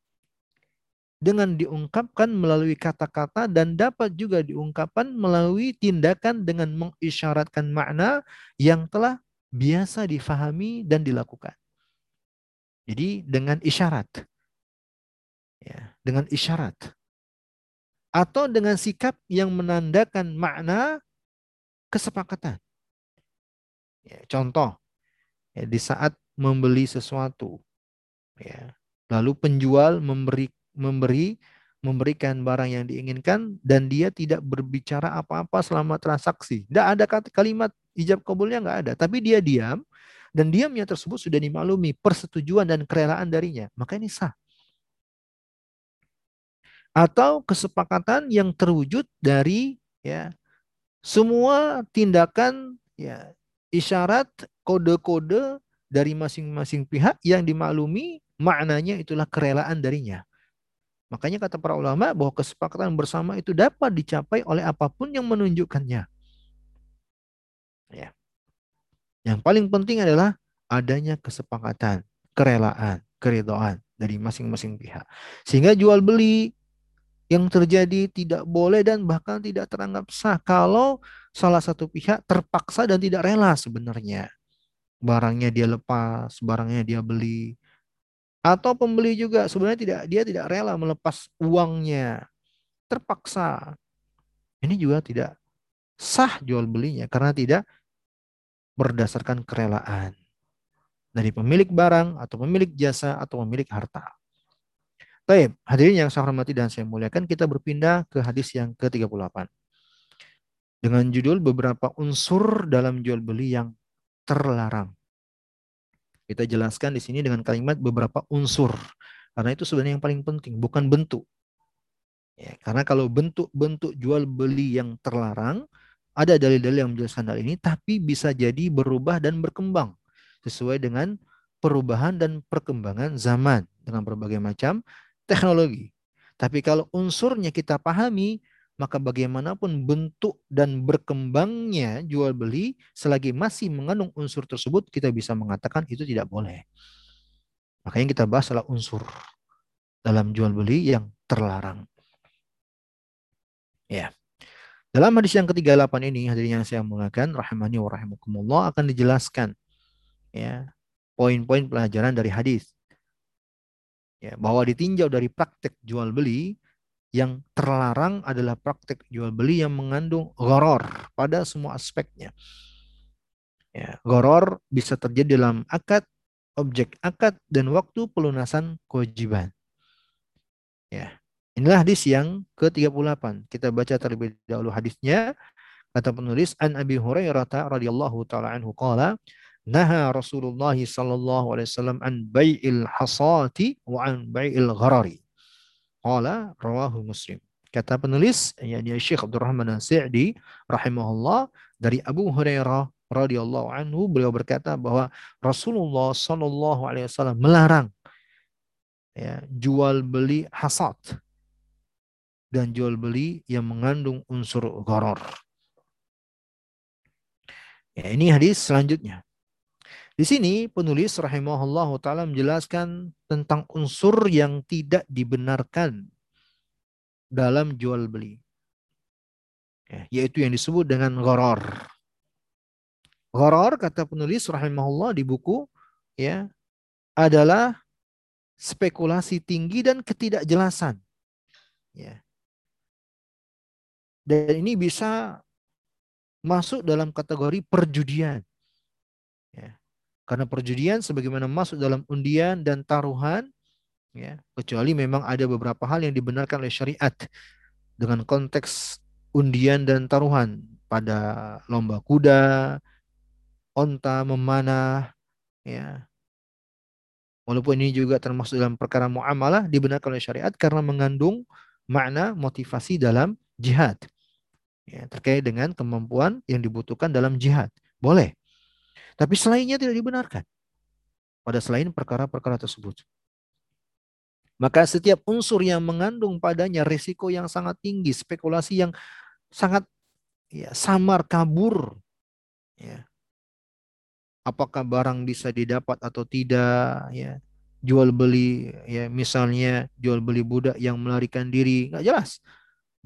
dengan diungkapkan melalui kata-kata dan dapat juga diungkapkan melalui tindakan dengan mengisyaratkan makna yang telah biasa difahami dan dilakukan. Jadi dengan isyarat. Ya, dengan isyarat. Atau dengan sikap yang menandakan makna kesepakatan. Ya, contoh, ya, di saat membeli sesuatu, ya, lalu penjual memberi memberi memberikan barang yang diinginkan dan dia tidak berbicara apa-apa selama transaksi. Tidak ada kalimat ijab kabulnya nggak ada, tapi dia diam dan diamnya tersebut sudah dimaklumi persetujuan dan kerelaan darinya. Maka ini sah. Atau kesepakatan yang terwujud dari ya semua tindakan ya isyarat kode-kode dari masing-masing pihak yang dimaklumi maknanya itulah kerelaan darinya. Makanya kata para ulama bahwa kesepakatan bersama itu dapat dicapai oleh apa pun yang menunjukkannya. Ya. Yang paling penting adalah adanya kesepakatan, kerelaan, keridoan dari masing-masing pihak. Sehingga jual beli yang terjadi tidak boleh dan bahkan tidak teranggap sah kalau salah satu pihak terpaksa dan tidak rela sebenarnya. Barangnya dia lepas, barangnya dia beli, atau pembeli juga sebenarnya tidak dia tidak rela melepas uangnya. Terpaksa. Ini juga tidak sah jual belinya karena tidak berdasarkan kerelaan dari pemilik barang atau pemilik jasa atau pemilik harta. Baik, hadirin yang saya hormati dan saya muliakan, kita berpindah ke hadis yang ke-38. Dengan judul beberapa unsur dalam jual beli yang terlarang. Kita jelaskan di sini dengan kalimat beberapa unsur. Karena itu sebenarnya yang paling penting, bukan bentuk. Ya, karena kalau bentuk-bentuk jual beli yang terlarang ada dalil-dalil yang menjelaskan hal ini, tapi bisa jadi berubah dan berkembang sesuai dengan perubahan dan perkembangan zaman dengan berbagai macam teknologi. Tapi kalau unsurnya kita pahami, maka bagaimanapun bentuk dan berkembangnya jual beli selagi masih mengandung unsur tersebut kita bisa mengatakan itu tidak boleh. Makanya kita bahas adalah unsur dalam jual beli yang terlarang. Ya. Dalam hadis yang ketiga 8 ini hadirin yang saya muliakan rahimani wa rahimakumullah akan dijelaskan ya poin-poin pelajaran dari hadis. Ya, bahwa ditinjau dari praktek jual beli yang terlarang adalah praktek jual beli yang mengandung goror pada semua aspeknya. Ya, goror bisa terjadi dalam akad, objek akad, dan waktu pelunasan kewajiban. Ya, inilah hadis yang ke-38. Kita baca terlebih dahulu hadisnya. Kata penulis, An Abi Hurairah radhiyallahu taala anhu qala, Naha Rasulullah sallallahu alaihi wasallam an bai'il hasati wa an bai'il gharari. Qala rawahu Muslim. Kata penulis yakni Syekh Abdul Rahman Sa'di rahimahullah dari Abu Hurairah radhiyallahu anhu beliau berkata bahwa Rasulullah sallallahu alaihi wasallam melarang ya, jual beli hasad dan jual beli yang mengandung unsur gharar. Ya, ini hadis selanjutnya. Di sini penulis rahimahullah taala menjelaskan tentang unsur yang tidak dibenarkan dalam jual beli. Ya, yaitu yang disebut dengan goror. Goror kata penulis rahimahullah di buku ya adalah spekulasi tinggi dan ketidakjelasan. Ya. Dan ini bisa masuk dalam kategori perjudian. Karena perjudian sebagaimana masuk dalam undian dan taruhan, ya, kecuali memang ada beberapa hal yang dibenarkan oleh syariat dengan konteks undian dan taruhan pada lomba kuda, onta memanah, ya. Walaupun ini juga termasuk dalam perkara muamalah dibenarkan oleh syariat karena mengandung makna motivasi dalam jihad. Ya, terkait dengan kemampuan yang dibutuhkan dalam jihad. Boleh. Tapi selainnya tidak dibenarkan. Pada selain perkara-perkara tersebut. Maka setiap unsur yang mengandung padanya risiko yang sangat tinggi, spekulasi yang sangat ya, samar, kabur. Ya. Apakah barang bisa didapat atau tidak, ya. Jual beli, ya misalnya jual beli budak yang melarikan diri, nggak jelas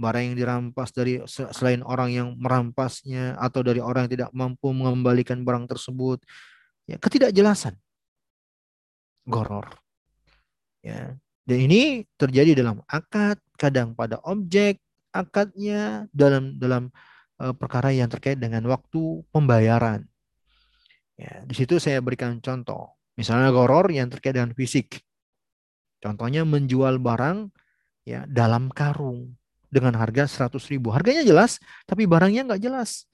barang yang dirampas dari selain orang yang merampasnya atau dari orang yang tidak mampu mengembalikan barang tersebut ya ketidakjelasan. Goror. Ya. Dan ini terjadi dalam akad kadang pada objek akadnya dalam dalam uh, perkara yang terkait dengan waktu pembayaran. Ya di situ saya berikan contoh. Misalnya goror yang terkait dengan fisik. Contohnya menjual barang ya dalam karung dengan harga 100 ribu. Harganya jelas, tapi barangnya nggak jelas.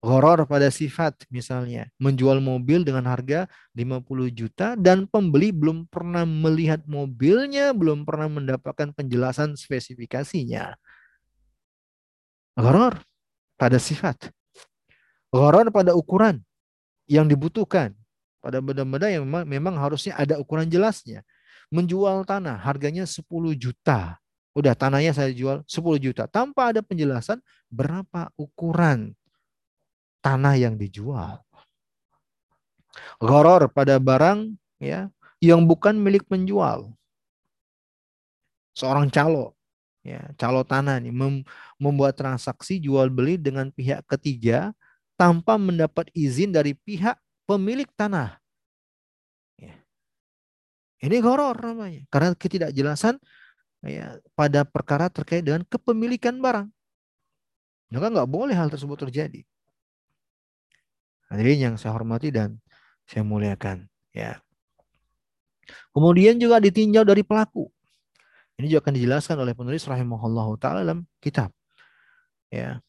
Horor pada sifat misalnya. Menjual mobil dengan harga 50 juta dan pembeli belum pernah melihat mobilnya, belum pernah mendapatkan penjelasan spesifikasinya. Horor pada sifat. Horor pada ukuran yang dibutuhkan. Pada benda-benda yang memang, memang harusnya ada ukuran jelasnya. Menjual tanah harganya 10 juta Udah tanahnya saya jual 10 juta tanpa ada penjelasan berapa ukuran tanah yang dijual. Goror pada barang ya yang bukan milik penjual. Seorang calo ya, calo tanah nih mem membuat transaksi jual beli dengan pihak ketiga tanpa mendapat izin dari pihak pemilik tanah. Ya. Ini goror namanya karena ketidakjelasan ya, pada perkara terkait dengan kepemilikan barang. Maka nggak boleh hal tersebut terjadi. Hadirin yang saya hormati dan saya muliakan. Ya. Kemudian juga ditinjau dari pelaku. Ini juga akan dijelaskan oleh penulis rahimahullah taala dalam kitab. Ya.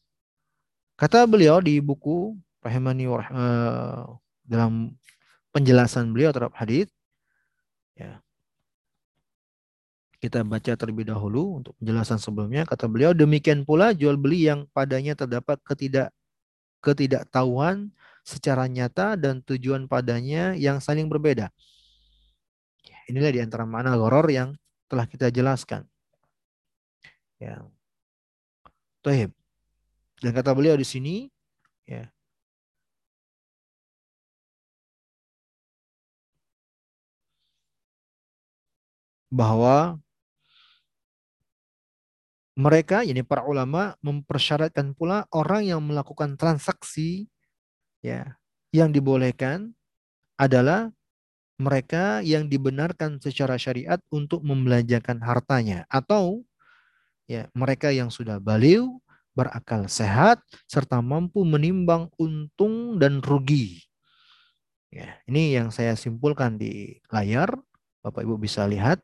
Kata beliau di buku rahimani uh, dalam penjelasan beliau terhadap hadis ya Kita baca terlebih dahulu untuk penjelasan sebelumnya. Kata beliau, demikian pula jual beli yang padanya terdapat ketidak ketidaktahuan secara nyata dan tujuan padanya yang saling berbeda. Inilah di antara makna goror yang telah kita jelaskan. Ya. Tohib. Dan kata beliau di sini, ya, bahwa mereka, ini para ulama, mempersyaratkan pula orang yang melakukan transaksi ya yang dibolehkan adalah mereka yang dibenarkan secara syariat untuk membelanjakan hartanya atau ya mereka yang sudah baliu, berakal sehat serta mampu menimbang untung dan rugi. Ya, ini yang saya simpulkan di layar, Bapak Ibu bisa lihat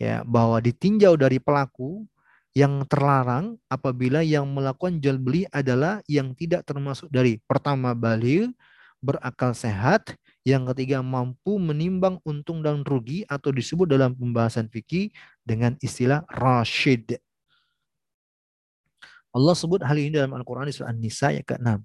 ya bahwa ditinjau dari pelaku yang terlarang apabila yang melakukan jual beli adalah yang tidak termasuk dari pertama balik, berakal sehat, yang ketiga mampu menimbang untung dan rugi atau disebut dalam pembahasan fikih dengan istilah rasyid. Allah sebut hal ini dalam Al-Quran di surah An-Nisa ayat ke-6.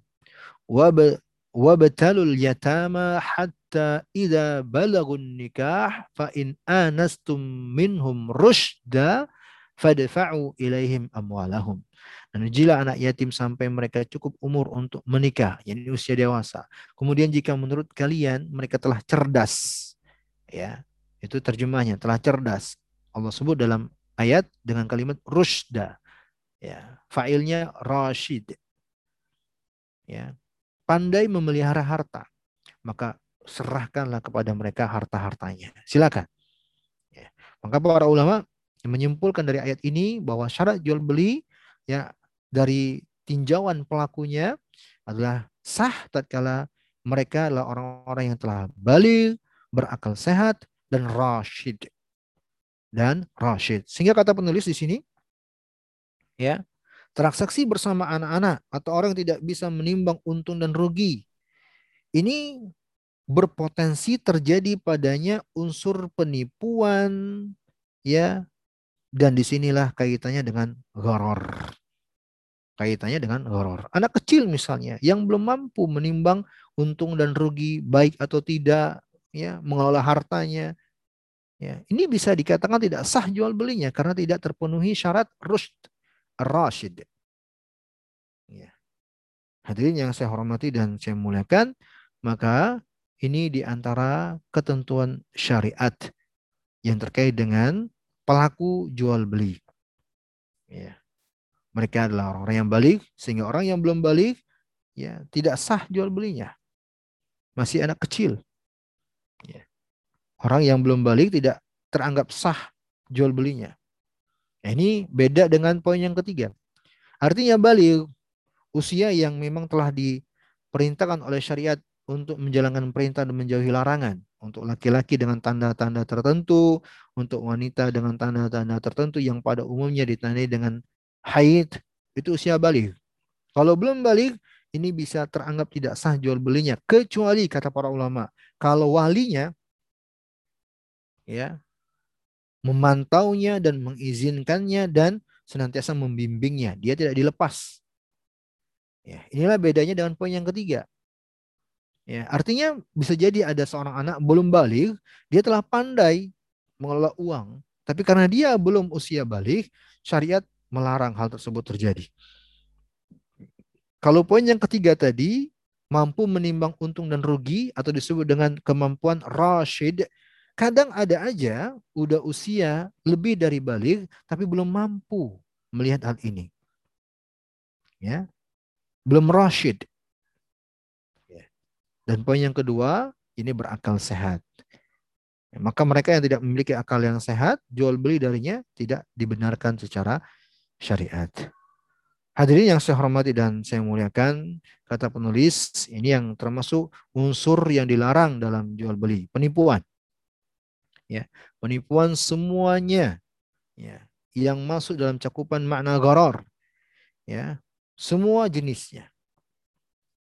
Wabtalul yatama hatta idza balagun nikah fa in anastum minhum rushda fadfa'u ilaihim amwalahum. Dan ujilah anak yatim sampai mereka cukup umur untuk menikah, yakni usia dewasa. Kemudian jika menurut kalian mereka telah cerdas, ya, itu terjemahnya telah cerdas. Allah sebut dalam ayat dengan kalimat rushda. Ya, fa'ilnya rashid. Ya, pandai memelihara harta, maka serahkanlah kepada mereka harta-hartanya. Silakan. Ya. Maka para ulama menyimpulkan dari ayat ini bahwa syarat jual beli ya dari tinjauan pelakunya adalah sah tatkala mereka adalah orang-orang yang telah balik, berakal sehat dan rasyid. Dan rasyid. Sehingga kata penulis di sini ya, transaksi bersama anak-anak atau orang yang tidak bisa menimbang untung dan rugi. Ini berpotensi terjadi padanya unsur penipuan ya dan di sinilah kaitannya dengan goror. Kaitannya dengan goror. Anak kecil misalnya yang belum mampu menimbang untung dan rugi baik atau tidak, ya mengelola hartanya, ya ini bisa dikatakan tidak sah jual belinya karena tidak terpenuhi syarat rushd rashid. Ya. Hadirin yang saya hormati dan saya muliakan, maka ini di antara ketentuan syariat yang terkait dengan pelaku jual beli. Ya. Mereka adalah orang-orang yang balik, sehingga orang yang belum balik ya tidak sah jual belinya. Masih anak kecil. Ya. Orang yang belum balik tidak teranggap sah jual belinya. Nah, ini beda dengan poin yang ketiga. Artinya balik usia yang memang telah diperintahkan oleh syariat untuk menjalankan perintah dan menjauhi larangan. Untuk laki-laki dengan tanda-tanda tertentu, untuk wanita dengan tanda-tanda tertentu yang pada umumnya ditandai dengan haid, itu usia balik. Kalau belum balik, ini bisa teranggap tidak sah jual belinya kecuali kata para ulama kalau walinya ya memantaunya dan mengizinkannya dan senantiasa membimbingnya. Dia tidak dilepas. Ya inilah bedanya dengan poin yang ketiga Ya, artinya bisa jadi ada seorang anak belum balik, dia telah pandai mengelola uang, tapi karena dia belum usia balik, syariat melarang hal tersebut terjadi. Kalau poin yang ketiga tadi mampu menimbang untung dan rugi atau disebut dengan kemampuan rasyid, kadang ada aja udah usia lebih dari balik tapi belum mampu melihat hal ini. Ya. Belum rasyid. Dan poin yang kedua, ini berakal sehat. Maka mereka yang tidak memiliki akal yang sehat, jual beli darinya tidak dibenarkan secara syariat. Hadirin yang saya hormati dan saya muliakan, kata penulis, ini yang termasuk unsur yang dilarang dalam jual beli, penipuan. Ya, penipuan semuanya ya, yang masuk dalam cakupan makna goror. Ya, semua jenisnya.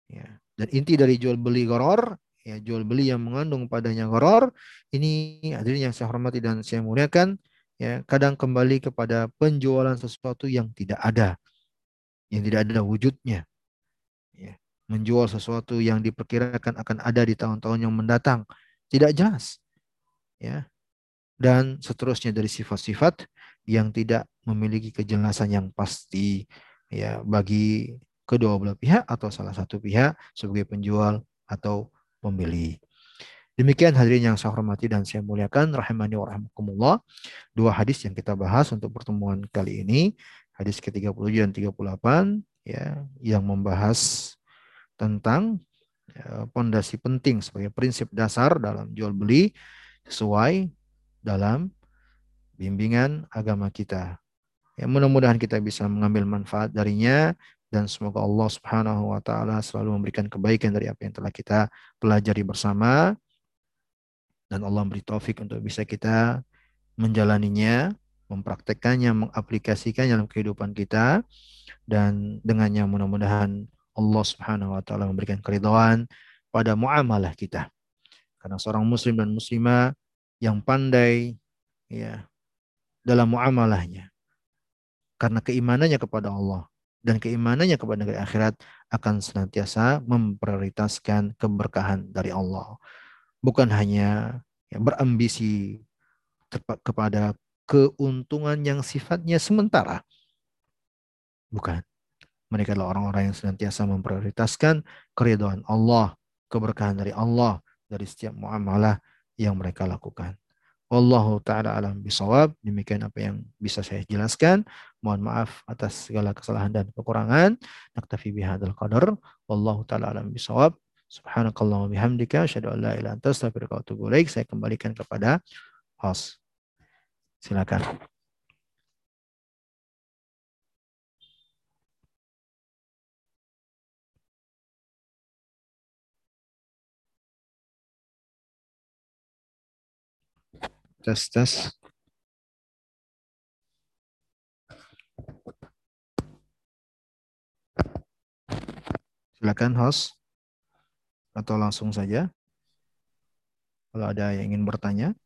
Ya, dan inti dari jual beli goror, ya jual beli yang mengandung padanya goror, ini hadirin yang saya hormati dan saya muliakan, ya kadang kembali kepada penjualan sesuatu yang tidak ada, yang tidak ada wujudnya. Ya, menjual sesuatu yang diperkirakan akan ada di tahun-tahun yang mendatang, tidak jelas. Ya. Dan seterusnya dari sifat-sifat yang tidak memiliki kejelasan yang pasti ya bagi kedua belah pihak atau salah satu pihak sebagai penjual atau pembeli. Demikian hadirin yang saya hormati dan saya muliakan rahimani wa rahmakumullah. Dua hadis yang kita bahas untuk pertemuan kali ini, hadis ke-37 dan 38 ya yang membahas tentang ya, pondasi ya, penting sebagai prinsip dasar dalam jual beli sesuai dalam bimbingan agama kita. Ya, mudah-mudahan kita bisa mengambil manfaat darinya dan semoga Allah Subhanahu wa taala selalu memberikan kebaikan dari apa yang telah kita pelajari bersama. Dan Allah beri taufik untuk bisa kita menjalaninya, mempraktekannya, mengaplikasikannya dalam kehidupan kita. Dan dengannya mudah-mudahan Allah Subhanahu wa taala memberikan keridhaan pada muamalah kita. Karena seorang muslim dan muslimah yang pandai ya dalam muamalahnya. Karena keimanannya kepada Allah dan keimanannya kepada negeri akhirat akan senantiasa memprioritaskan keberkahan dari Allah bukan hanya ya, berambisi kepada keuntungan yang sifatnya sementara. Bukan. Mereka adalah orang-orang yang senantiasa memprioritaskan keridhaan Allah, keberkahan dari Allah dari setiap muamalah yang mereka lakukan. Wallahu taala alam bisawab. Demikian apa yang bisa saya jelaskan. Mohon maaf atas segala kesalahan dan kekurangan. Naktafi bihadzal qadar. Wallahu taala alam bisawab. Subhanakallah bihamdika asyhadu an la wa atubu ilaik. Saya kembalikan kepada host. Silakan. Tes tes. Silakan host atau langsung saja? Kalau ada yang ingin bertanya.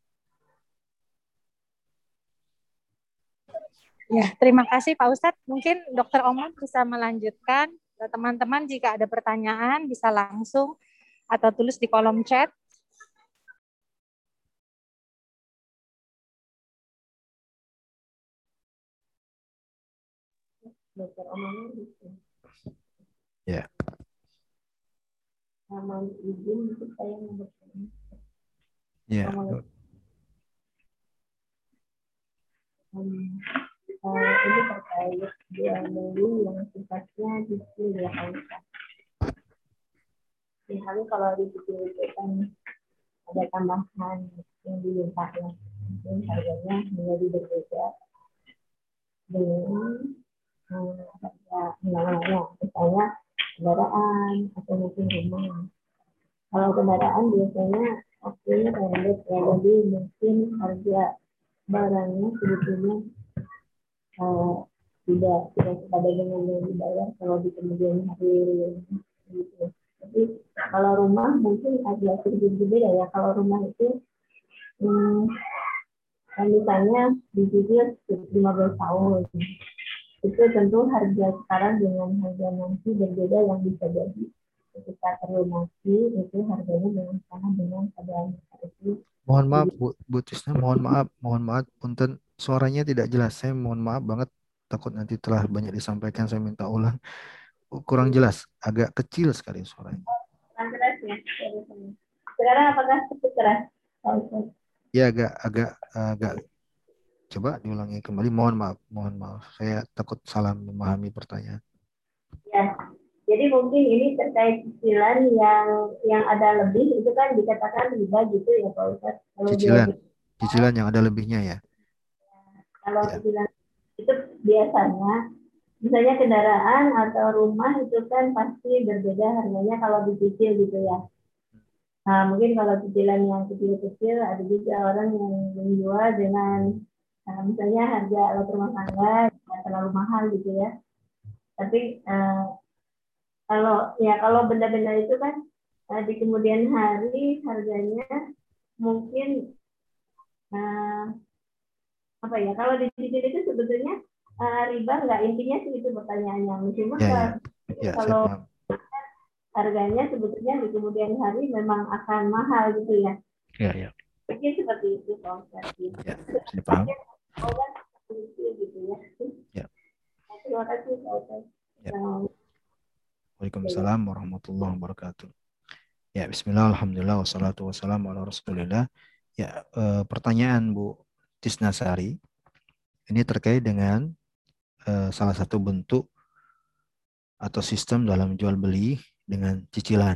Ya, terima kasih Pak Ustadz. Mungkin Dokter Omar bisa melanjutkan. Teman-teman jika ada pertanyaan bisa langsung atau tulis di kolom chat. Dokter Omar. Ya mohon izin untuk saya bertanya. Ya. Um, uh, ini terkait jual beli yang sifatnya dicicil ya Pak Misalnya kalau dicicil itu kan ada tambahan yang dilimpah ya, mungkin harganya menjadi berbeda dengan um, harga namanya misalnya kendaraan atau mungkin rumah. Kalau kendaraan biasanya waktunya pendek ya, jadi mungkin harga barangnya sebetulnya uh, tidak tidak sepadan dengan yang dibayar kalau di kemudian hari gitu. Tapi kalau rumah mungkin agak sedikit berbeda ya. Kalau rumah itu hmm, misalnya dicicil 15 tahun itu tentu harga sekarang dengan harga nanti berbeda yang bisa jadi. Ketika terlunasi itu harganya dengan sama dengan pada itu mohon maaf Bu, Bu Tisna mohon maaf mohon maaf. Punten suaranya tidak jelas. Saya mohon maaf banget. Takut nanti telah banyak disampaikan. Saya minta ulang. Kurang jelas. Agak kecil sekali suaranya. Ya sekarang apakah cukup keras? Ya agak agak agak Coba diulangi kembali. Mohon maaf, mohon maaf. Saya takut salah memahami pertanyaan. Ya, jadi mungkin ini terkait cicilan yang yang ada lebih itu kan dikatakan riba gitu ya Pak Ustaz. Kalau cicilan, dia, cicilan yang ada lebihnya ya. Kalau ya. cicilan itu biasanya misalnya kendaraan atau rumah itu kan pasti berbeda harganya kalau dicicil gitu ya. Nah, mungkin kalau cicilan yang kecil-kecil ada juga orang yang menjual dengan Nah, misalnya harga alat rumah tangga tidak terlalu mahal gitu ya. Tapi uh, kalau ya kalau benda-benda itu kan uh, di kemudian hari harganya mungkin uh, apa ya kalau dicicil itu sebetulnya uh, riba nggak intinya sih itu pertanyaannya meskipun Ya, ya. Ya, saya kalau paham. harganya sebetulnya di kemudian hari memang akan mahal gitu ya Ya, ya. mungkin seperti itu Pak Ustadz. Ya, saya paham. Gitu ya. Ya. Waalaikumsalam warahmatullahi wabarakatuh. Ya, bismillah, alhamdulillah, wassalatu wassalamu ala rasulillah. Ya, eh, pertanyaan Bu Tisnasari, ini terkait dengan eh, salah satu bentuk atau sistem dalam jual beli dengan cicilan.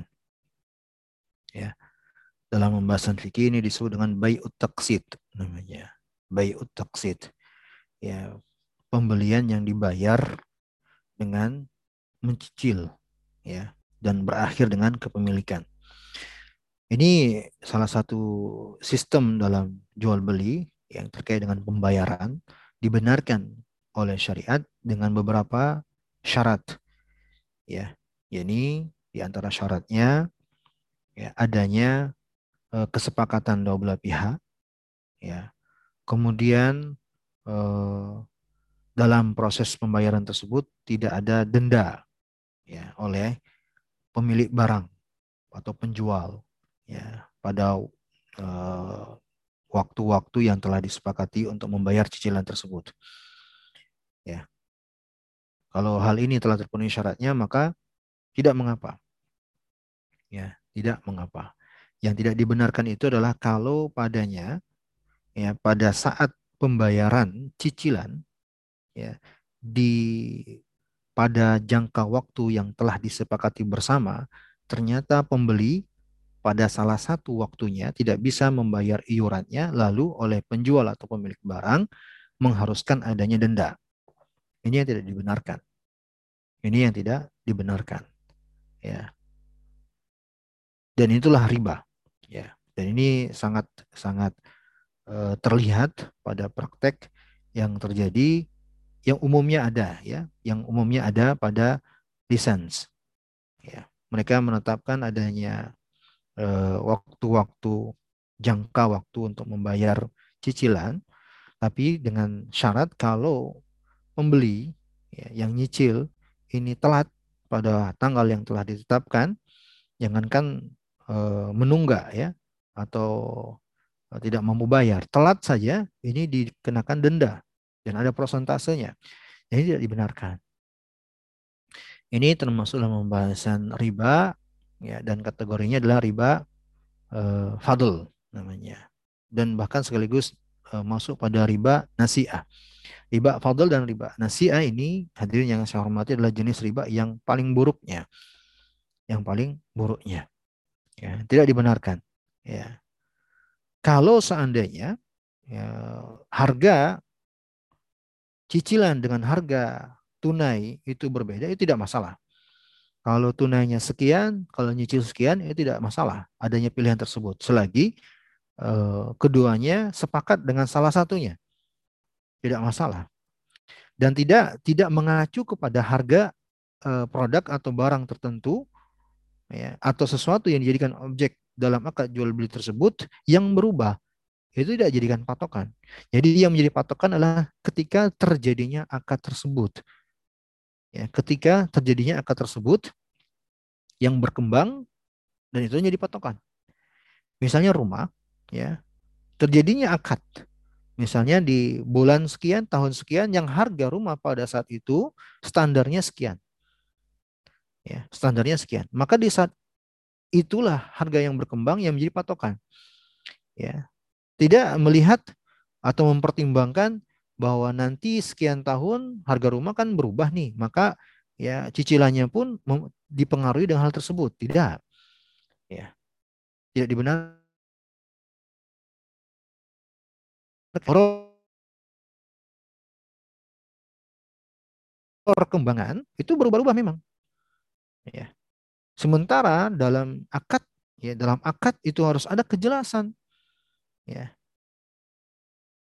Ya, dalam pembahasan fikih ini disebut dengan bay'ut namanya. Bay'ut taqsid. Ya, pembelian yang dibayar dengan mencicil ya dan berakhir dengan kepemilikan. Ini salah satu sistem dalam jual beli yang terkait dengan pembayaran dibenarkan oleh syariat dengan beberapa syarat. Ya, yakni di antara syaratnya ya adanya eh, kesepakatan dua belah pihak ya. Kemudian eh, dalam proses pembayaran tersebut tidak ada denda ya oleh pemilik barang atau penjual ya pada eh, waktu-waktu yang telah disepakati untuk membayar cicilan tersebut. Ya. Kalau hal ini telah terpenuhi syaratnya maka tidak mengapa. Ya, tidak mengapa. Yang tidak dibenarkan itu adalah kalau padanya ya pada saat pembayaran cicilan ya di pada jangka waktu yang telah disepakati bersama ternyata pembeli pada salah satu waktunya tidak bisa membayar iurannya lalu oleh penjual atau pemilik barang mengharuskan adanya denda. Ini yang tidak dibenarkan. Ini yang tidak dibenarkan. Ya. Dan itulah riba. Ya. Dan ini sangat sangat terlihat pada praktek yang terjadi yang umumnya ada ya, yang umumnya ada pada lisens. Ya. Mereka menetapkan adanya waktu-waktu uh, jangka waktu untuk membayar cicilan, tapi dengan syarat kalau pembeli ya, yang nyicil ini telat pada tanggal yang telah ditetapkan, jangankan e, menunggak ya atau tidak mampu bayar, telat saja ini dikenakan denda dan ada prosentasenya. Ini tidak dibenarkan. Ini termasuk dalam pembahasan riba ya dan kategorinya adalah riba e, fadl namanya. Dan bahkan sekaligus e, masuk pada riba nasi'ah. Riba fadl dan riba nasi'ah ini hadirin yang saya hormati adalah jenis riba yang paling buruknya. Yang paling buruknya. Ya, tidak dibenarkan. Ya. Kalau seandainya ya, harga cicilan dengan harga tunai itu berbeda, itu tidak masalah. Kalau tunainya sekian, kalau nyicil sekian, itu tidak masalah adanya pilihan tersebut. Selagi eh, keduanya sepakat dengan salah satunya tidak masalah. Dan tidak tidak mengacu kepada harga uh, produk atau barang tertentu ya, atau sesuatu yang dijadikan objek dalam akad jual beli tersebut yang berubah. Itu tidak dijadikan patokan. Jadi yang menjadi patokan adalah ketika terjadinya akad tersebut. Ya, ketika terjadinya akad tersebut yang berkembang dan itu menjadi patokan. Misalnya rumah, ya terjadinya akad Misalnya di bulan sekian, tahun sekian, yang harga rumah pada saat itu standarnya sekian. Ya, standarnya sekian. Maka di saat itulah harga yang berkembang yang menjadi patokan. Ya. Tidak melihat atau mempertimbangkan bahwa nanti sekian tahun harga rumah kan berubah nih, maka ya cicilannya pun dipengaruhi dengan hal tersebut. Tidak. Ya. Tidak dibenarkan perkembangan itu berubah-ubah memang. Ya. Sementara dalam akad ya dalam akad itu harus ada kejelasan. Ya.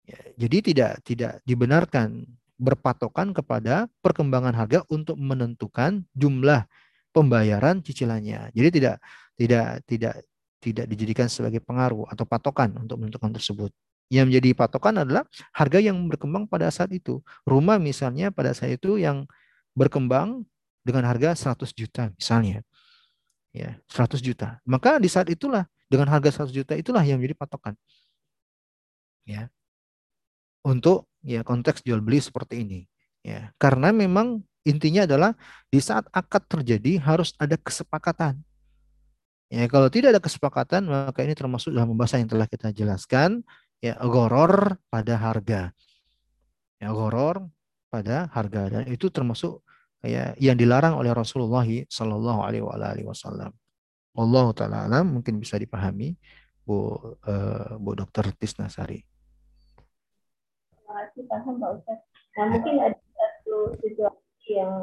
ya jadi tidak tidak dibenarkan berpatokan kepada perkembangan harga untuk menentukan jumlah pembayaran cicilannya. Jadi tidak tidak tidak tidak dijadikan sebagai pengaruh atau patokan untuk menentukan tersebut. Yang menjadi patokan adalah harga yang berkembang pada saat itu. Rumah misalnya pada saat itu yang berkembang dengan harga 100 juta misalnya. Ya, 100 juta. Maka di saat itulah dengan harga 100 juta itulah yang menjadi patokan. Ya. Untuk ya konteks jual beli seperti ini. Ya, karena memang intinya adalah di saat akad terjadi harus ada kesepakatan. Ya, kalau tidak ada kesepakatan maka ini termasuk dalam pembahasan yang telah kita jelaskan ya goror pada harga. Ya goror pada harga dan itu termasuk ya yang dilarang oleh Rasulullah Shallallahu alaihi wasallam. Allah taala alam mungkin bisa dipahami Bu uh, Bu Dokter Tisnasari. Terima kasih paham Pak Ustaz. Nah, mungkin ada satu situasi yang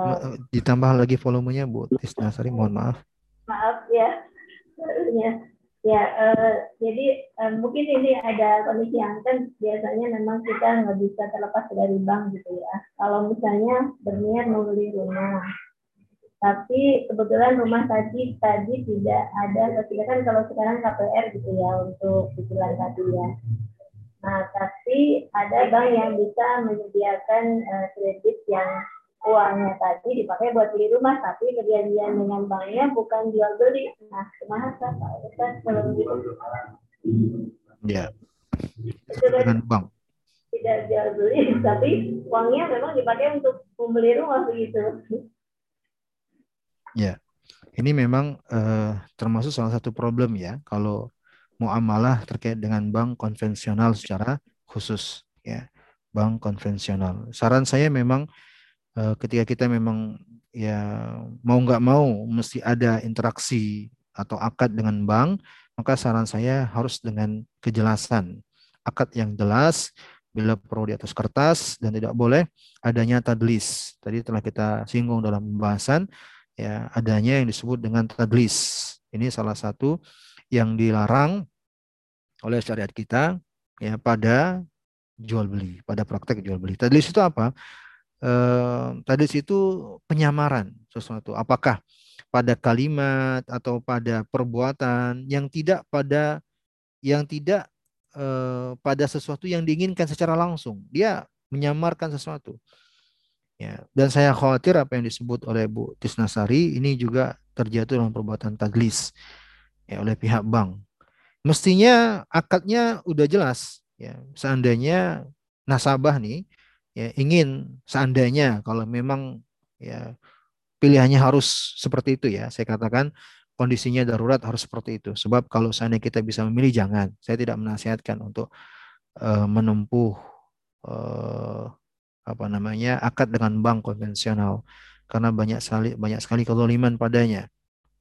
uh, ditambah lagi volumenya Bu Tisnasari, mohon maaf. Maaf ya. Ya, uh, jadi uh, mungkin ini ada kondisi yang kan biasanya memang kita nggak bisa terlepas dari bank gitu ya. Kalau misalnya berniat membeli rumah, tapi kebetulan rumah tadi tadi tidak ada, tidak kan kalau sekarang KPR gitu ya untuk cicilan tadi ya. Nah, tapi ada bank yang bisa menyediakan uh, kredit yang uangnya tadi dipakai buat beli rumah tapi perjanjian dengan banknya bukan jual beli. Nah ke mana Pak Ustaz kalau gitu ya. Dengan bank. tidak jual beli tapi uangnya memang dipakai untuk membeli rumah begitu. Ya. Ini memang uh, termasuk salah satu problem ya kalau muamalah terkait dengan bank konvensional secara khusus ya. Bank konvensional. Saran saya memang Eh, ketika kita memang ya mau nggak mau mesti ada interaksi atau akad dengan bank, maka saran saya harus dengan kejelasan. Akad yang jelas, bila perlu di atas kertas dan tidak boleh adanya tadlis. Tadi telah kita singgung dalam pembahasan ya adanya yang disebut dengan tadlis. Ini salah satu yang dilarang oleh syariat kita ya pada jual beli, pada praktek jual beli. Tadlis itu apa? Eh, tadi situ penyamaran sesuatu. Apakah pada kalimat atau pada perbuatan yang tidak pada yang tidak eh, pada sesuatu yang diinginkan secara langsung. Dia menyamarkan sesuatu. Ya, dan saya khawatir apa yang disebut oleh Bu Tisnasari ini juga terjatuh dalam perbuatan tadlis ya oleh pihak bank. Mestinya akadnya udah jelas ya. Seandainya nasabah nih ya ingin seandainya kalau memang ya pilihannya harus seperti itu ya. Saya katakan kondisinya darurat harus seperti itu. Sebab kalau seandainya kita bisa memilih jangan. Saya tidak menasihatkan untuk uh, menempuh uh, apa namanya akad dengan bank konvensional. Karena banyak sekali banyak sekali kezaliman padanya.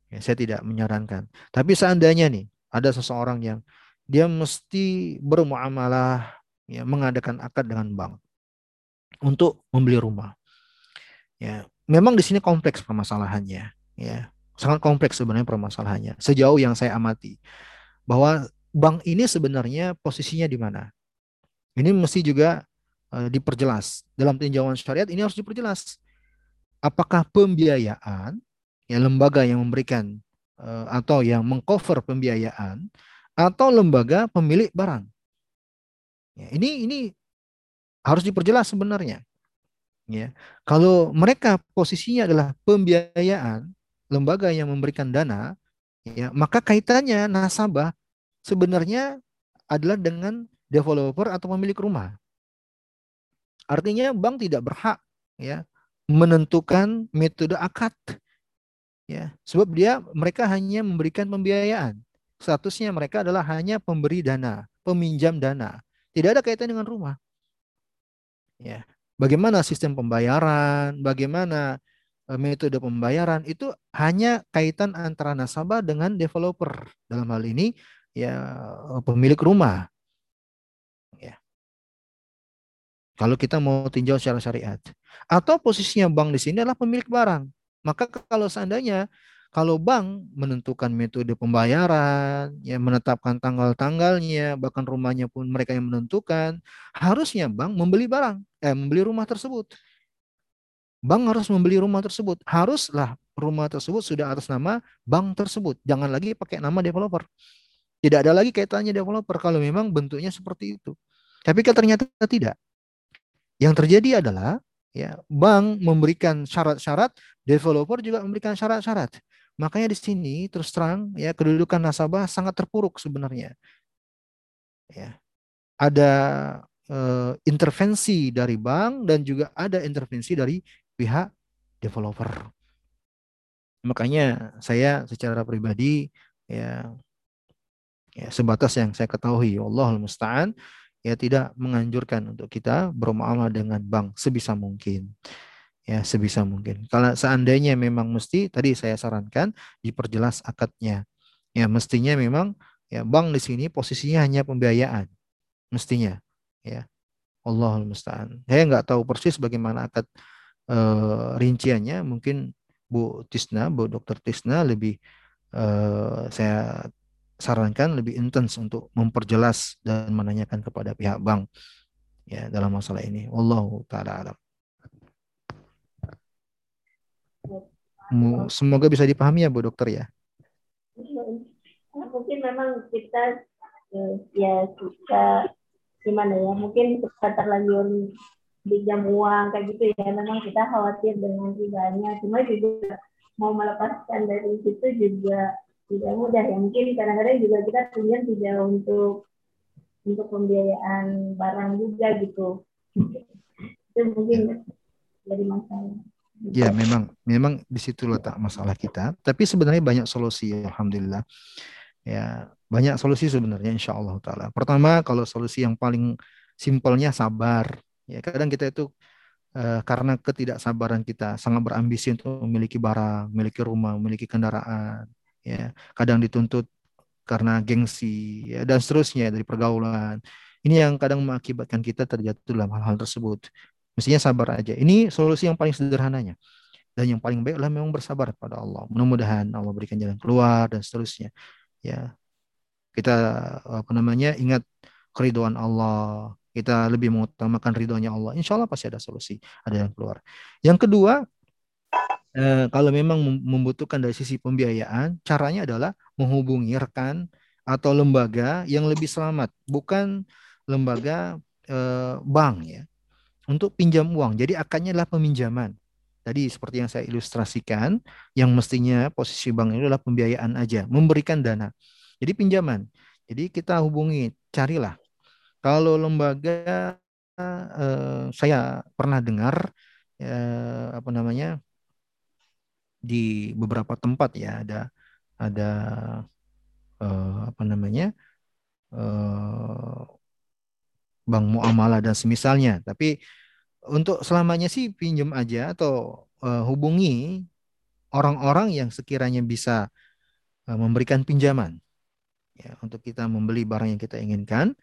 Ya, saya tidak menyarankan. Tapi seandainya nih ada seseorang yang dia mesti bermuamalah ya mengadakan akad dengan bank untuk membeli rumah. Ya, memang di sini kompleks permasalahannya, ya. Sangat kompleks sebenarnya permasalahannya. Sejauh yang saya amati bahwa bank ini sebenarnya posisinya di mana? Ini mesti juga uh, diperjelas. Dalam tinjauan syariat ini harus diperjelas. Apakah pembiayaan ya lembaga yang memberikan uh, atau yang mengcover pembiayaan atau lembaga pemilik barang? Ya, ini ini harus diperjelas sebenarnya. Ya. Kalau mereka posisinya adalah pembiayaan, lembaga yang memberikan dana, ya, maka kaitannya nasabah sebenarnya adalah dengan developer atau pemilik rumah. Artinya bank tidak berhak ya menentukan metode akad. Ya, sebab dia mereka hanya memberikan pembiayaan. Statusnya mereka adalah hanya pemberi dana, peminjam dana. Tidak ada kaitan dengan rumah. Ya. Bagaimana sistem pembayaran, bagaimana e, metode pembayaran itu hanya kaitan antara nasabah dengan developer. Dalam hal ini ya e, pemilik rumah. Ya. Kalau kita mau tinjau secara syariat. Atau posisinya bank di sini adalah pemilik barang. Maka kalau seandainya kalau bank menentukan metode pembayaran, ya menetapkan tanggal-tanggalnya, bahkan rumahnya pun mereka yang menentukan, harusnya bank membeli barang, eh membeli rumah tersebut. Bank harus membeli rumah tersebut. Haruslah rumah tersebut sudah atas nama bank tersebut. Jangan lagi pakai nama developer. Tidak ada lagi kaitannya developer kalau memang bentuknya seperti itu. Tapi ternyata tidak. Yang terjadi adalah ya bank memberikan syarat-syarat, developer juga memberikan syarat-syarat. Makanya di sini terus terang ya kedudukan nasabah sangat terpuruk sebenarnya. Ya. Ada uh, intervensi dari bank dan juga ada intervensi dari pihak developer. Makanya saya secara pribadi ya ya sebatas yang saya ketahui Allah musta'an ya tidak menganjurkan untuk kita bermuamalah dengan bank sebisa mungkin ya sebisa mungkin. Kalau seandainya memang mesti tadi saya sarankan diperjelas akadnya. Ya mestinya memang ya bank di sini posisinya hanya pembiayaan. Mestinya ya. Allahul musta'an. Saya nggak tahu persis bagaimana akad uh, rinciannya. Mungkin Bu Tisna, Bu Dokter Tisna lebih uh, saya sarankan lebih intens untuk memperjelas dan menanyakan kepada pihak bank ya dalam masalah ini. Wallahu taala alam. Semoga bisa dipahami ya Bu Dokter ya. Mungkin memang kita eh, ya suka gimana ya mungkin suka terlanjur pinjam uang kayak gitu ya. Memang kita khawatir dengan ribanya cuma juga mau melepaskan dari situ juga tidak mudah ya. Mungkin kadang-kadang juga kita pinjam tidak untuk untuk pembiayaan barang juga gitu. Itu mungkin jadi masalah Ya, memang memang di situ letak masalah kita. Tapi sebenarnya banyak solusi, alhamdulillah. Ya, banyak solusi sebenarnya insya Allah taala. Pertama, kalau solusi yang paling simpelnya sabar. Ya, kadang kita itu uh, karena ketidaksabaran kita sangat berambisi untuk memiliki barang, memiliki rumah, memiliki kendaraan. Ya, kadang dituntut karena gengsi ya, dan seterusnya dari pergaulan. Ini yang kadang mengakibatkan kita terjatuh dalam hal-hal tersebut. Mestinya sabar aja. Ini solusi yang paling sederhananya. Dan yang paling baik adalah memang bersabar pada Allah. Mudah-mudahan Allah berikan jalan keluar dan seterusnya. Ya. Kita apa namanya? ingat keriduan Allah. Kita lebih mengutamakan ridhonya Allah. Insya Allah pasti ada solusi, ada yang keluar. Yang kedua, eh, kalau memang membutuhkan dari sisi pembiayaan, caranya adalah menghubungi rekan atau lembaga yang lebih selamat, bukan lembaga eh, bank ya untuk pinjam uang. Jadi akadnya adalah peminjaman. Tadi seperti yang saya ilustrasikan, yang mestinya posisi bank itu adalah pembiayaan aja, memberikan dana. Jadi pinjaman. Jadi kita hubungi, carilah. Kalau lembaga eh, saya pernah dengar eh, apa namanya di beberapa tempat ya ada ada eh, apa namanya eh, bank muamalah dan semisalnya. Tapi untuk selamanya sih pinjam aja atau uh, hubungi orang-orang yang sekiranya bisa uh, memberikan pinjaman ya untuk kita membeli barang yang kita inginkan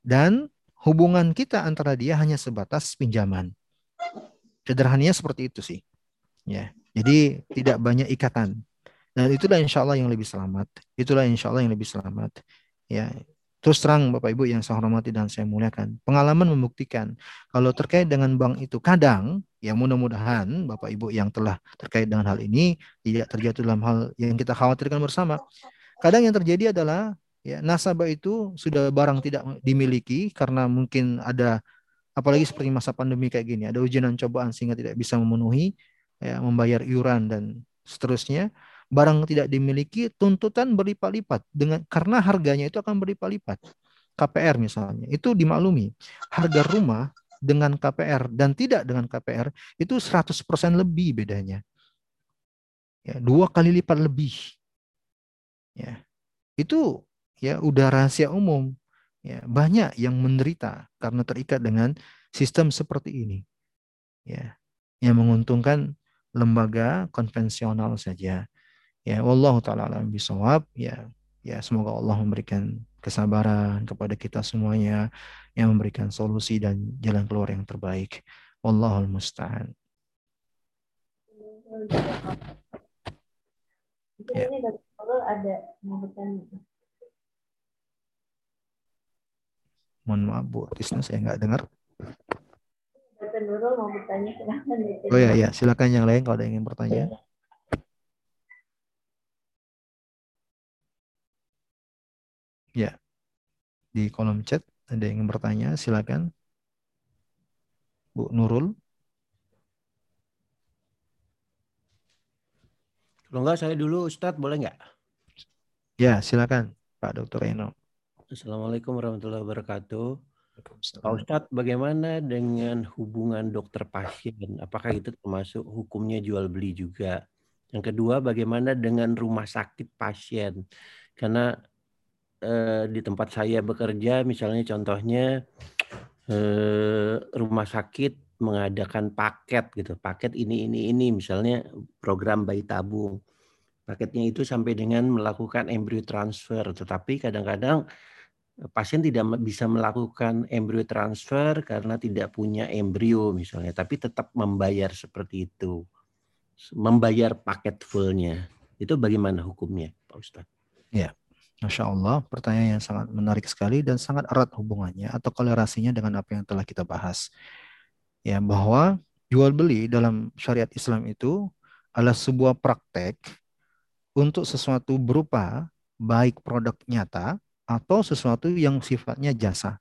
dan hubungan kita antara dia hanya sebatas pinjaman. Sederhananya seperti itu sih. Ya. Jadi tidak banyak ikatan. Dan itulah insya Allah yang lebih selamat. Itulah insya Allah yang lebih selamat. Ya, Terus terang Bapak Ibu yang saya hormati dan saya muliakan, pengalaman membuktikan kalau terkait dengan bank itu kadang ya mudah-mudahan Bapak Ibu yang telah terkait dengan hal ini tidak terjatuh dalam hal yang kita khawatirkan bersama. Kadang yang terjadi adalah ya nasabah itu sudah barang tidak dimiliki karena mungkin ada apalagi seperti masa pandemi kayak gini, ada ujian dan cobaan sehingga tidak bisa memenuhi ya membayar iuran dan seterusnya barang tidak dimiliki tuntutan berlipat-lipat dengan karena harganya itu akan berlipat-lipat. KPR misalnya, itu dimaklumi. Harga rumah dengan KPR dan tidak dengan KPR itu 100% lebih bedanya. Ya, dua kali lipat lebih. Ya. Itu ya udah rahasia umum. Ya, banyak yang menderita karena terikat dengan sistem seperti ini. Ya, yang menguntungkan lembaga konvensional saja. Ya, wallahu taala alam bisawab. Ya, ya semoga Allah memberikan kesabaran kepada kita semuanya yang memberikan solusi dan jalan keluar yang terbaik. Wallahul musta'an. Ya. ada Mohon maaf Bu Tisna saya nggak dengar. mau bertanya silakan. Oh ya ya silakan yang lain kalau ada yang ingin bertanya. Ya. Di kolom chat ada yang ingin bertanya, silakan. Bu Nurul. Kalau enggak saya dulu Ustadz boleh nggak? Ya, silakan Pak Dr. Eno. Assalamualaikum warahmatullahi wabarakatuh. Pak Ustadz, bagaimana dengan hubungan dokter pasien? Apakah itu termasuk hukumnya jual beli juga? Yang kedua, bagaimana dengan rumah sakit pasien? Karena eh, di tempat saya bekerja, misalnya contohnya eh, rumah sakit mengadakan paket gitu, paket ini ini ini misalnya program bayi tabung. Paketnya itu sampai dengan melakukan embrio transfer, tetapi kadang-kadang pasien tidak bisa melakukan embrio transfer karena tidak punya embrio misalnya, tapi tetap membayar seperti itu. Membayar paket fullnya. Itu bagaimana hukumnya, Pak Ustadz? Ya, Masya Allah, pertanyaan yang sangat menarik sekali dan sangat erat hubungannya atau kolerasinya dengan apa yang telah kita bahas ya bahwa jual beli dalam syariat Islam itu adalah sebuah praktek untuk sesuatu berupa baik produk nyata atau sesuatu yang sifatnya jasa.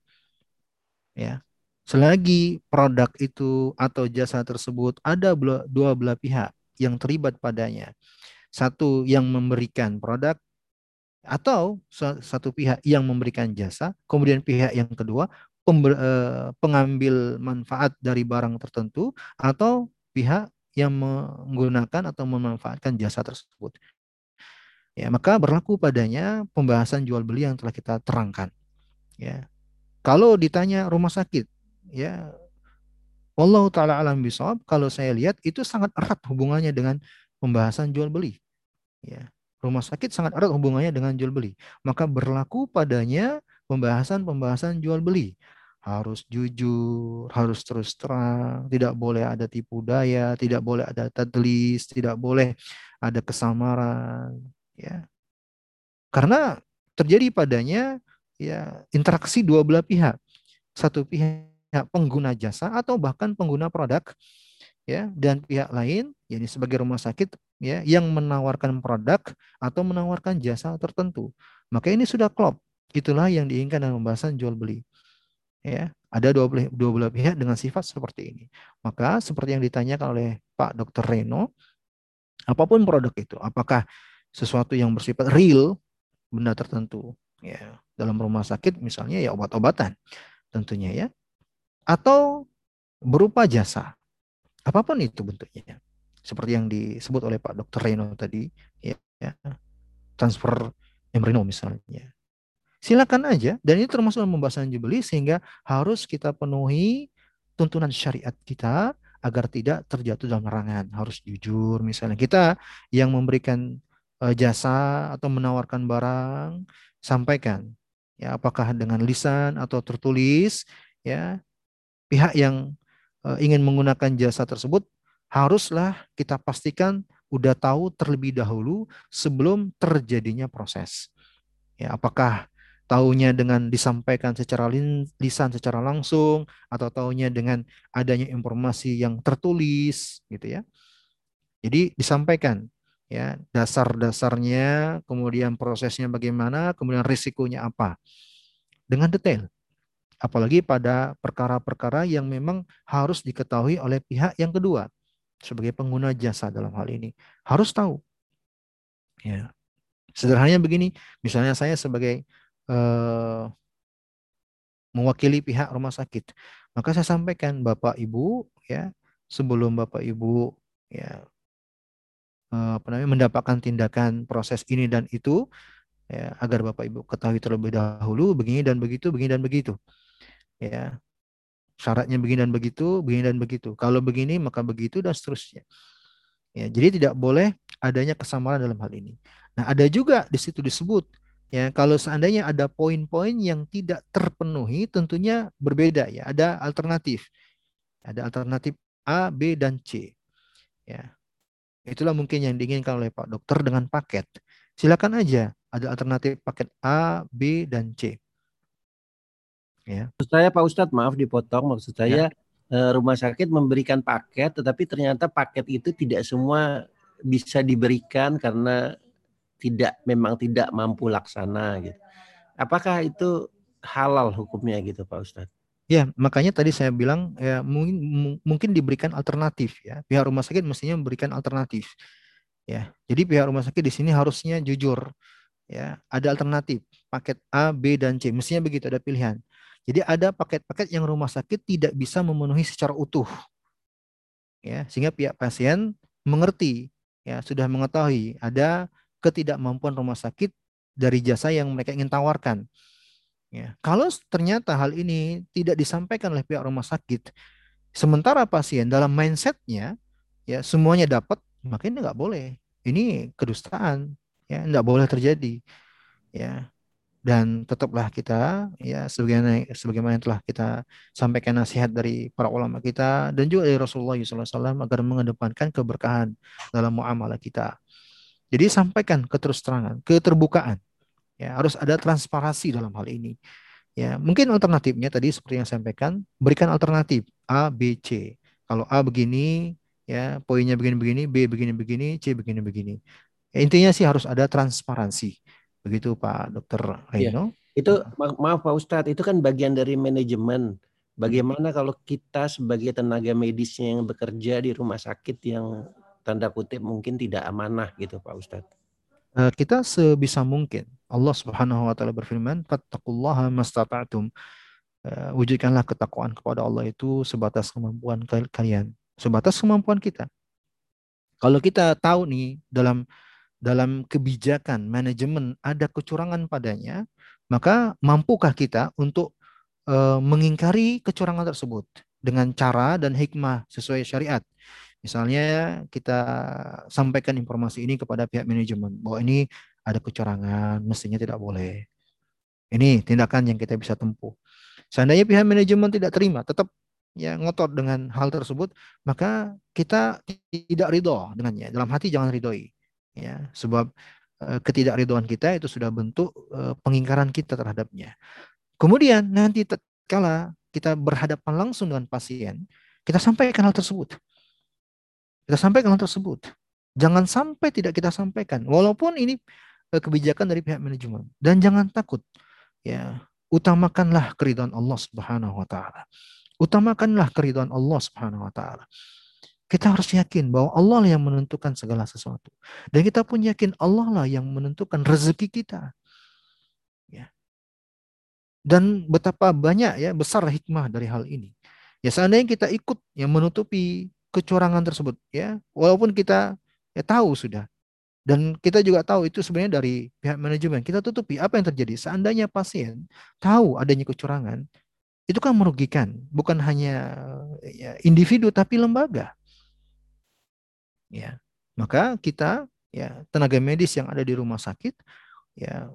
Ya. Selagi produk itu atau jasa tersebut ada dua belah pihak yang terlibat padanya. Satu yang memberikan produk atau satu pihak yang memberikan jasa, kemudian pihak yang kedua eh, pengambil manfaat dari barang tertentu atau pihak yang menggunakan atau memanfaatkan jasa tersebut. Ya, maka berlaku padanya pembahasan jual beli yang telah kita terangkan. Ya. Kalau ditanya rumah sakit, ya Allah taala alam bisawab, kalau saya lihat itu sangat erat hubungannya dengan pembahasan jual beli. Ya. Rumah sakit sangat erat hubungannya dengan jual beli. Maka berlaku padanya pembahasan-pembahasan jual beli harus jujur, harus terus terang, tidak boleh ada tipu daya, tidak boleh ada tadlis, tidak boleh ada kesamaran, ya. Karena terjadi padanya ya interaksi dua belah pihak. Satu pihak pengguna jasa atau bahkan pengguna produk ya dan pihak lain yakni sebagai rumah sakit ya yang menawarkan produk atau menawarkan jasa tertentu. Maka ini sudah klop. Itulah yang diinginkan dalam pembahasan jual beli ya ada dua belah, dua belah pihak dengan sifat seperti ini. Maka seperti yang ditanyakan oleh Pak Dr. Reno, apa pun produk itu, apakah sesuatu yang bersifat real, benda tertentu, ya dalam rumah sakit misalnya ya obat-obatan, tentunya ya, atau berupa jasa, apa pun itu bentuknya, seperti yang disebut oleh Pak Dr. Reno tadi, ya, ya transfer embryo misalnya, Silakan aja dan ini termasuk dalam pembahasan jubilee sehingga harus kita penuhi tuntunan syariat kita agar tidak terjatuh dalam larangan. Harus jujur misalnya kita yang memberikan uh, jasa atau menawarkan barang sampaikan ya apakah dengan lisan atau tertulis ya pihak yang ingin menggunakan jasa tersebut haruslah kita pastikan udah tahu terlebih dahulu sebelum terjadinya proses. Ya, apakah taunya dengan disampaikan secara lisan secara langsung atau taunya dengan adanya informasi yang tertulis gitu ya. Jadi disampaikan ya dasar-dasarnya, kemudian prosesnya bagaimana, kemudian risikonya apa. Dengan detail. Apalagi pada perkara-perkara yang memang harus diketahui oleh pihak yang kedua sebagai pengguna jasa dalam hal ini harus tahu. Ya. Sederhananya begini, misalnya saya sebagai uh, mewakili pihak rumah sakit. Maka saya sampaikan Bapak Ibu ya sebelum Bapak Ibu ya uh, apa namanya mendapatkan tindakan proses ini dan itu ya agar Bapak Ibu ketahui terlebih dahulu begini dan begitu begini dan begitu ya syaratnya begini dan begitu begini dan begitu kalau begini maka begitu dan seterusnya ya jadi tidak boleh adanya kesamaran dalam hal ini nah ada juga di situ disebut Ya, kalau seandainya ada poin-poin yang tidak terpenuhi, tentunya berbeda ya. Ada alternatif. Ada alternatif A, B, dan C. Ya. Itulah mungkin yang diinginkan oleh Pak Dokter dengan paket. Silakan aja ada alternatif paket A, B, dan C. Ya. Maksud saya Pak Ustadz, maaf dipotong. Maksud saya ya. Eh, rumah sakit memberikan paket, tetapi ternyata paket itu tidak semua bisa diberikan karena tidak memang tidak mampu laksana gitu. Apakah itu halal hukumnya gitu Pak Ustadz? Ya, makanya tadi saya bilang ya mungkin mungkin diberikan alternatif ya. Pihak rumah sakit mestinya memberikan alternatif. Ya. Jadi pihak rumah sakit di sini harusnya jujur. Ya, ada alternatif, paket A, B dan C. Mestinya begitu ada pilihan. Jadi ada paket-paket yang rumah sakit tidak bisa memenuhi secara utuh. Ya, sehingga pihak pasien mengerti, ya, sudah mengetahui ada ketidakmampuan rumah sakit dari jasa yang mereka ingin tawarkan. Ya. Kalau ternyata hal ini tidak disampaikan oleh pihak rumah sakit, sementara pasien dalam mindsetnya ya semuanya dapat, maka ini nggak boleh. Ini kedustaan, ya nggak boleh terjadi. Ya, dan tetaplah kita ya sebagaimana sebagaimana telah kita sampaikan nasihat dari para ulama kita dan juga dari Rasulullah SAW agar mengedepankan keberkahan dalam muamalah kita. Jadi sampaikan keterus terangan, keterbukaan Ya, harus ada transparansi dalam hal ini. Ya, mungkin alternatifnya tadi seperti yang saya sampaikan, berikan alternatif A, B, C. Kalau A begini, ya poinnya begini-begini, B begini-begini, C begini-begini. Ya, intinya sih harus ada transparansi. Begitu Pak Dokter Reno. Ya, itu ma maaf Pak Ustadz, itu kan bagian dari manajemen. Bagaimana kalau kita sebagai tenaga medisnya yang bekerja di rumah sakit yang tanda kutip mungkin tidak amanah gitu Pak Ustadz? Eh, kita sebisa mungkin Allah Subhanahu wa taala berfirman fattaqullaha mastata'tum uh, wujudkanlah ketakwaan kepada Allah itu sebatas kemampuan kalian sebatas kemampuan kita kalau kita tahu nih dalam dalam kebijakan manajemen ada kecurangan padanya maka mampukah kita untuk uh, mengingkari kecurangan tersebut dengan cara dan hikmah sesuai syariat Misalnya kita sampaikan informasi ini kepada pihak manajemen bahwa ini ada kecurangan, mestinya tidak boleh. Ini tindakan yang kita bisa tempuh. Seandainya pihak manajemen tidak terima, tetap ya ngotot dengan hal tersebut, maka kita tidak ridho dengannya. Dalam hati jangan ridhoi. Ya, sebab e, ketidakridhoan kita itu sudah bentuk e, pengingkaran kita terhadapnya. Kemudian nanti kala kita berhadapan langsung dengan pasien, kita sampaikan hal tersebut. Kita sampaikan hal tersebut. Jangan sampai tidak kita sampaikan. Walaupun ini eh, kebijakan dari pihak manajemen. Dan jangan takut. Ya, utamakanlah keridhaan Allah Subhanahu wa taala. Utamakanlah keridhaan Allah Subhanahu wa taala. Kita harus yakin bahwa Allah lah yang menentukan segala sesuatu. Dan kita pun yakin Allah lah yang menentukan rezeki kita. Ya. Dan betapa banyak ya besar hikmah dari hal ini. Ya seandainya kita ikut yang menutupi kecurangan tersebut ya walaupun kita ya tahu sudah dan kita juga tahu itu sebenarnya dari pihak manajemen kita tutupi apa yang terjadi seandainya pasien tahu adanya kecurangan itu kan merugikan bukan hanya ya, individu tapi lembaga ya. Maka kita ya tenaga medis yang ada di rumah sakit ya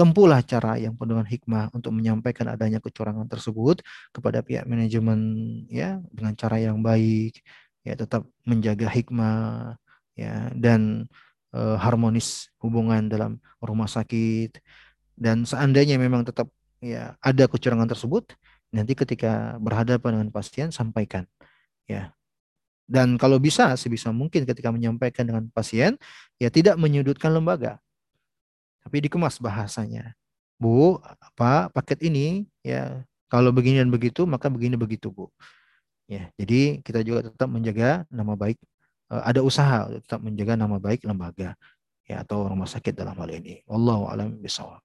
tempuhlah cara yang penuh dengan hikmah untuk menyampaikan adanya kecurangan tersebut kepada pihak manajemen ya dengan cara yang baik ya tetap menjaga hikmah ya dan e, harmonis hubungan dalam rumah sakit. Dan seandainya memang tetap ya ada kecurangan tersebut nanti ketika berhadapan dengan pasien sampaikan ya dan kalau bisa sebisa mungkin ketika menyampaikan dengan pasien ya tidak menyudutkan lembaga tapi dikemas bahasanya Bu apa paket ini ya kalau begini dan begitu maka begini begitu Bu Ya, jadi kita juga tetap menjaga nama baik uh, ada usaha tetap menjaga nama baik lembaga ya atau rumah sakit dalam hal ini. Wallahu alam bisawab.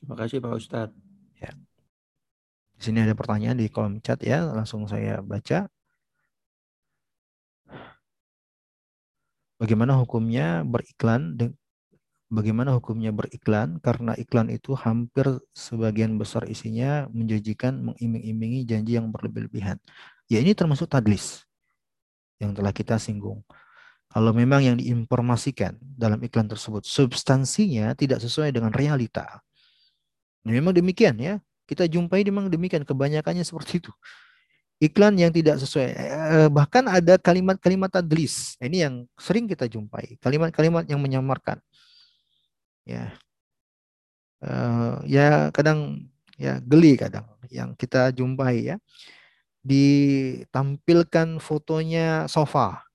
Terima kasih Pak Ustadz. Ya. Di sini ada pertanyaan di kolom chat ya, langsung saya baca. Bagaimana hukumnya beriklan bagaimana hukumnya beriklan karena iklan itu hampir sebagian besar isinya menjanjikan mengiming-imingi janji yang berlebih-lebihan. Ya ini termasuk tadlis yang telah kita singgung. Kalau memang yang diinformasikan dalam iklan tersebut substansinya tidak sesuai dengan realita. Memang demikian ya. Kita jumpai memang demikian kebanyakannya seperti itu. Iklan yang tidak sesuai eh, bahkan ada kalimat-kalimat tadlis. Ini yang sering kita jumpai, kalimat-kalimat yang menyamarkan ya uh, ya kadang ya geli kadang yang kita jumpai ya ditampilkan fotonya sofa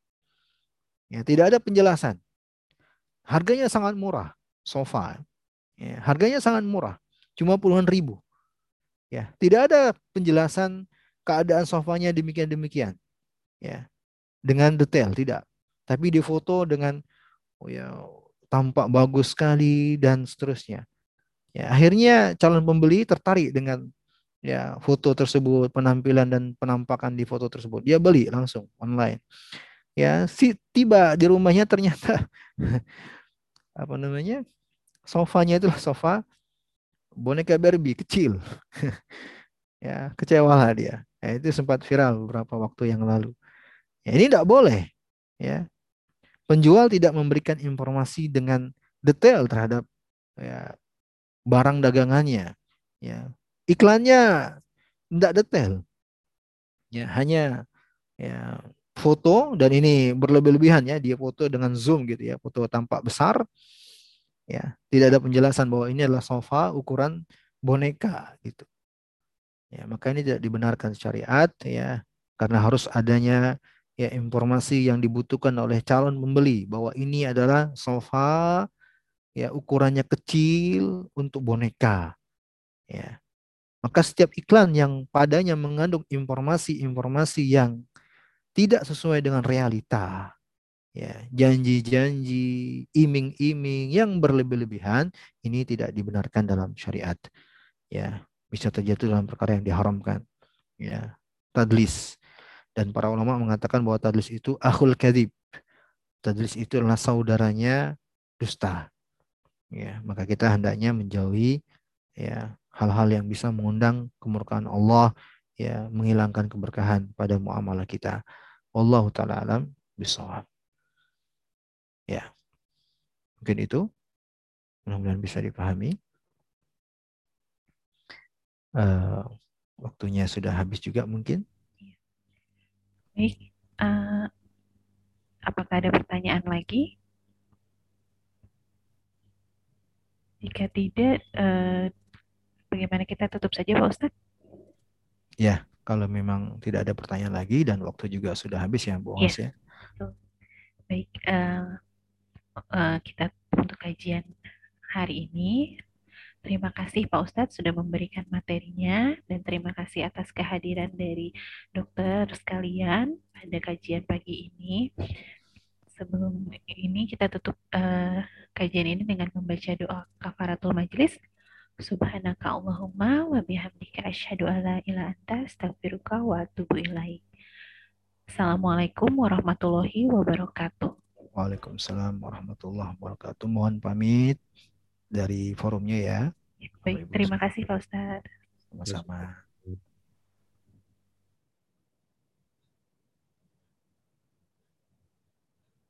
ya tidak ada penjelasan harganya sangat murah, sofa. Ya, harganya sangat murah, cuma puluhan ribu. Ya, tidak ada penjelasan keadaan sofanya demikian demikian. Ya, dengan detail tidak. Tapi difoto dengan oh ya tampak bagus sekali dan seterusnya. Ya, akhirnya calon pembeli tertarik dengan ya foto tersebut, penampilan dan penampakan di foto tersebut. Dia beli langsung online. Ya, si tiba di rumahnya ternyata apa namanya? Sofanya itulah sofa boneka Barbie kecil. ya, kecewalah dia. Ya, itu sempat viral beberapa waktu yang lalu. Ya, ini tidak boleh. Ya, penjual tidak memberikan informasi dengan detail terhadap ya, barang dagangannya. Ya, iklannya tidak detail. Ya, hanya ya foto dan ini berlebih-lebihan ya, dia foto dengan zoom gitu ya, foto tampak besar. Ya, tidak ada penjelasan bahwa ini adalah sofa ukuran boneka gitu. Ya, maka ini tidak dibenarkan syariat ya, karena harus adanya ya informasi yang dibutuhkan oleh calon pembeli bahwa ini adalah sofa ya ukurannya kecil untuk boneka. Ya. Maka setiap iklan yang padanya mengandung informasi-informasi yang tidak sesuai dengan realita, ya, janji-janji, iming-iming yang berlebih-lebihan ini tidak dibenarkan dalam syariat. Ya, bisa terjatuh dalam perkara yang diharamkan. Ya, tadlis. Dan para ulama mengatakan bahwa tadlis itu akhul kadib. Tadlis itu adalah saudaranya dusta. Ya, maka kita hendaknya menjauhi ya hal-hal yang bisa mengundang kemurkaan Allah ya menghilangkan keberkahan pada muamalah kita. Allah taala alam bisawab. Ya. Mungkin itu mudah-mudahan bisa dipahami. Uh, waktunya sudah habis juga mungkin. Baik. Uh, apakah ada pertanyaan lagi? Jika tidak, eh, bagaimana kita tutup saja Pak Ustadz? Ya, kalau memang tidak ada pertanyaan lagi dan waktu juga sudah habis ya Bu Os ya. ya. Baik, uh, uh, kita untuk kajian hari ini. Terima kasih Pak Ustadz sudah memberikan materinya dan terima kasih atas kehadiran dari dokter sekalian pada kajian pagi ini sebelum ini kita tutup uh, kajian ini dengan membaca doa kafaratul majlis. Subhanaka Allahumma wa bihamdika asyhadu alla ilaha anta astaghfiruka wa atubu ilaik. Assalamualaikum warahmatullahi wabarakatuh. Waalaikumsalam warahmatullahi wabarakatuh. Mohon pamit dari forumnya ya. Baik, terima kasih Pak Ustaz. Sama-sama.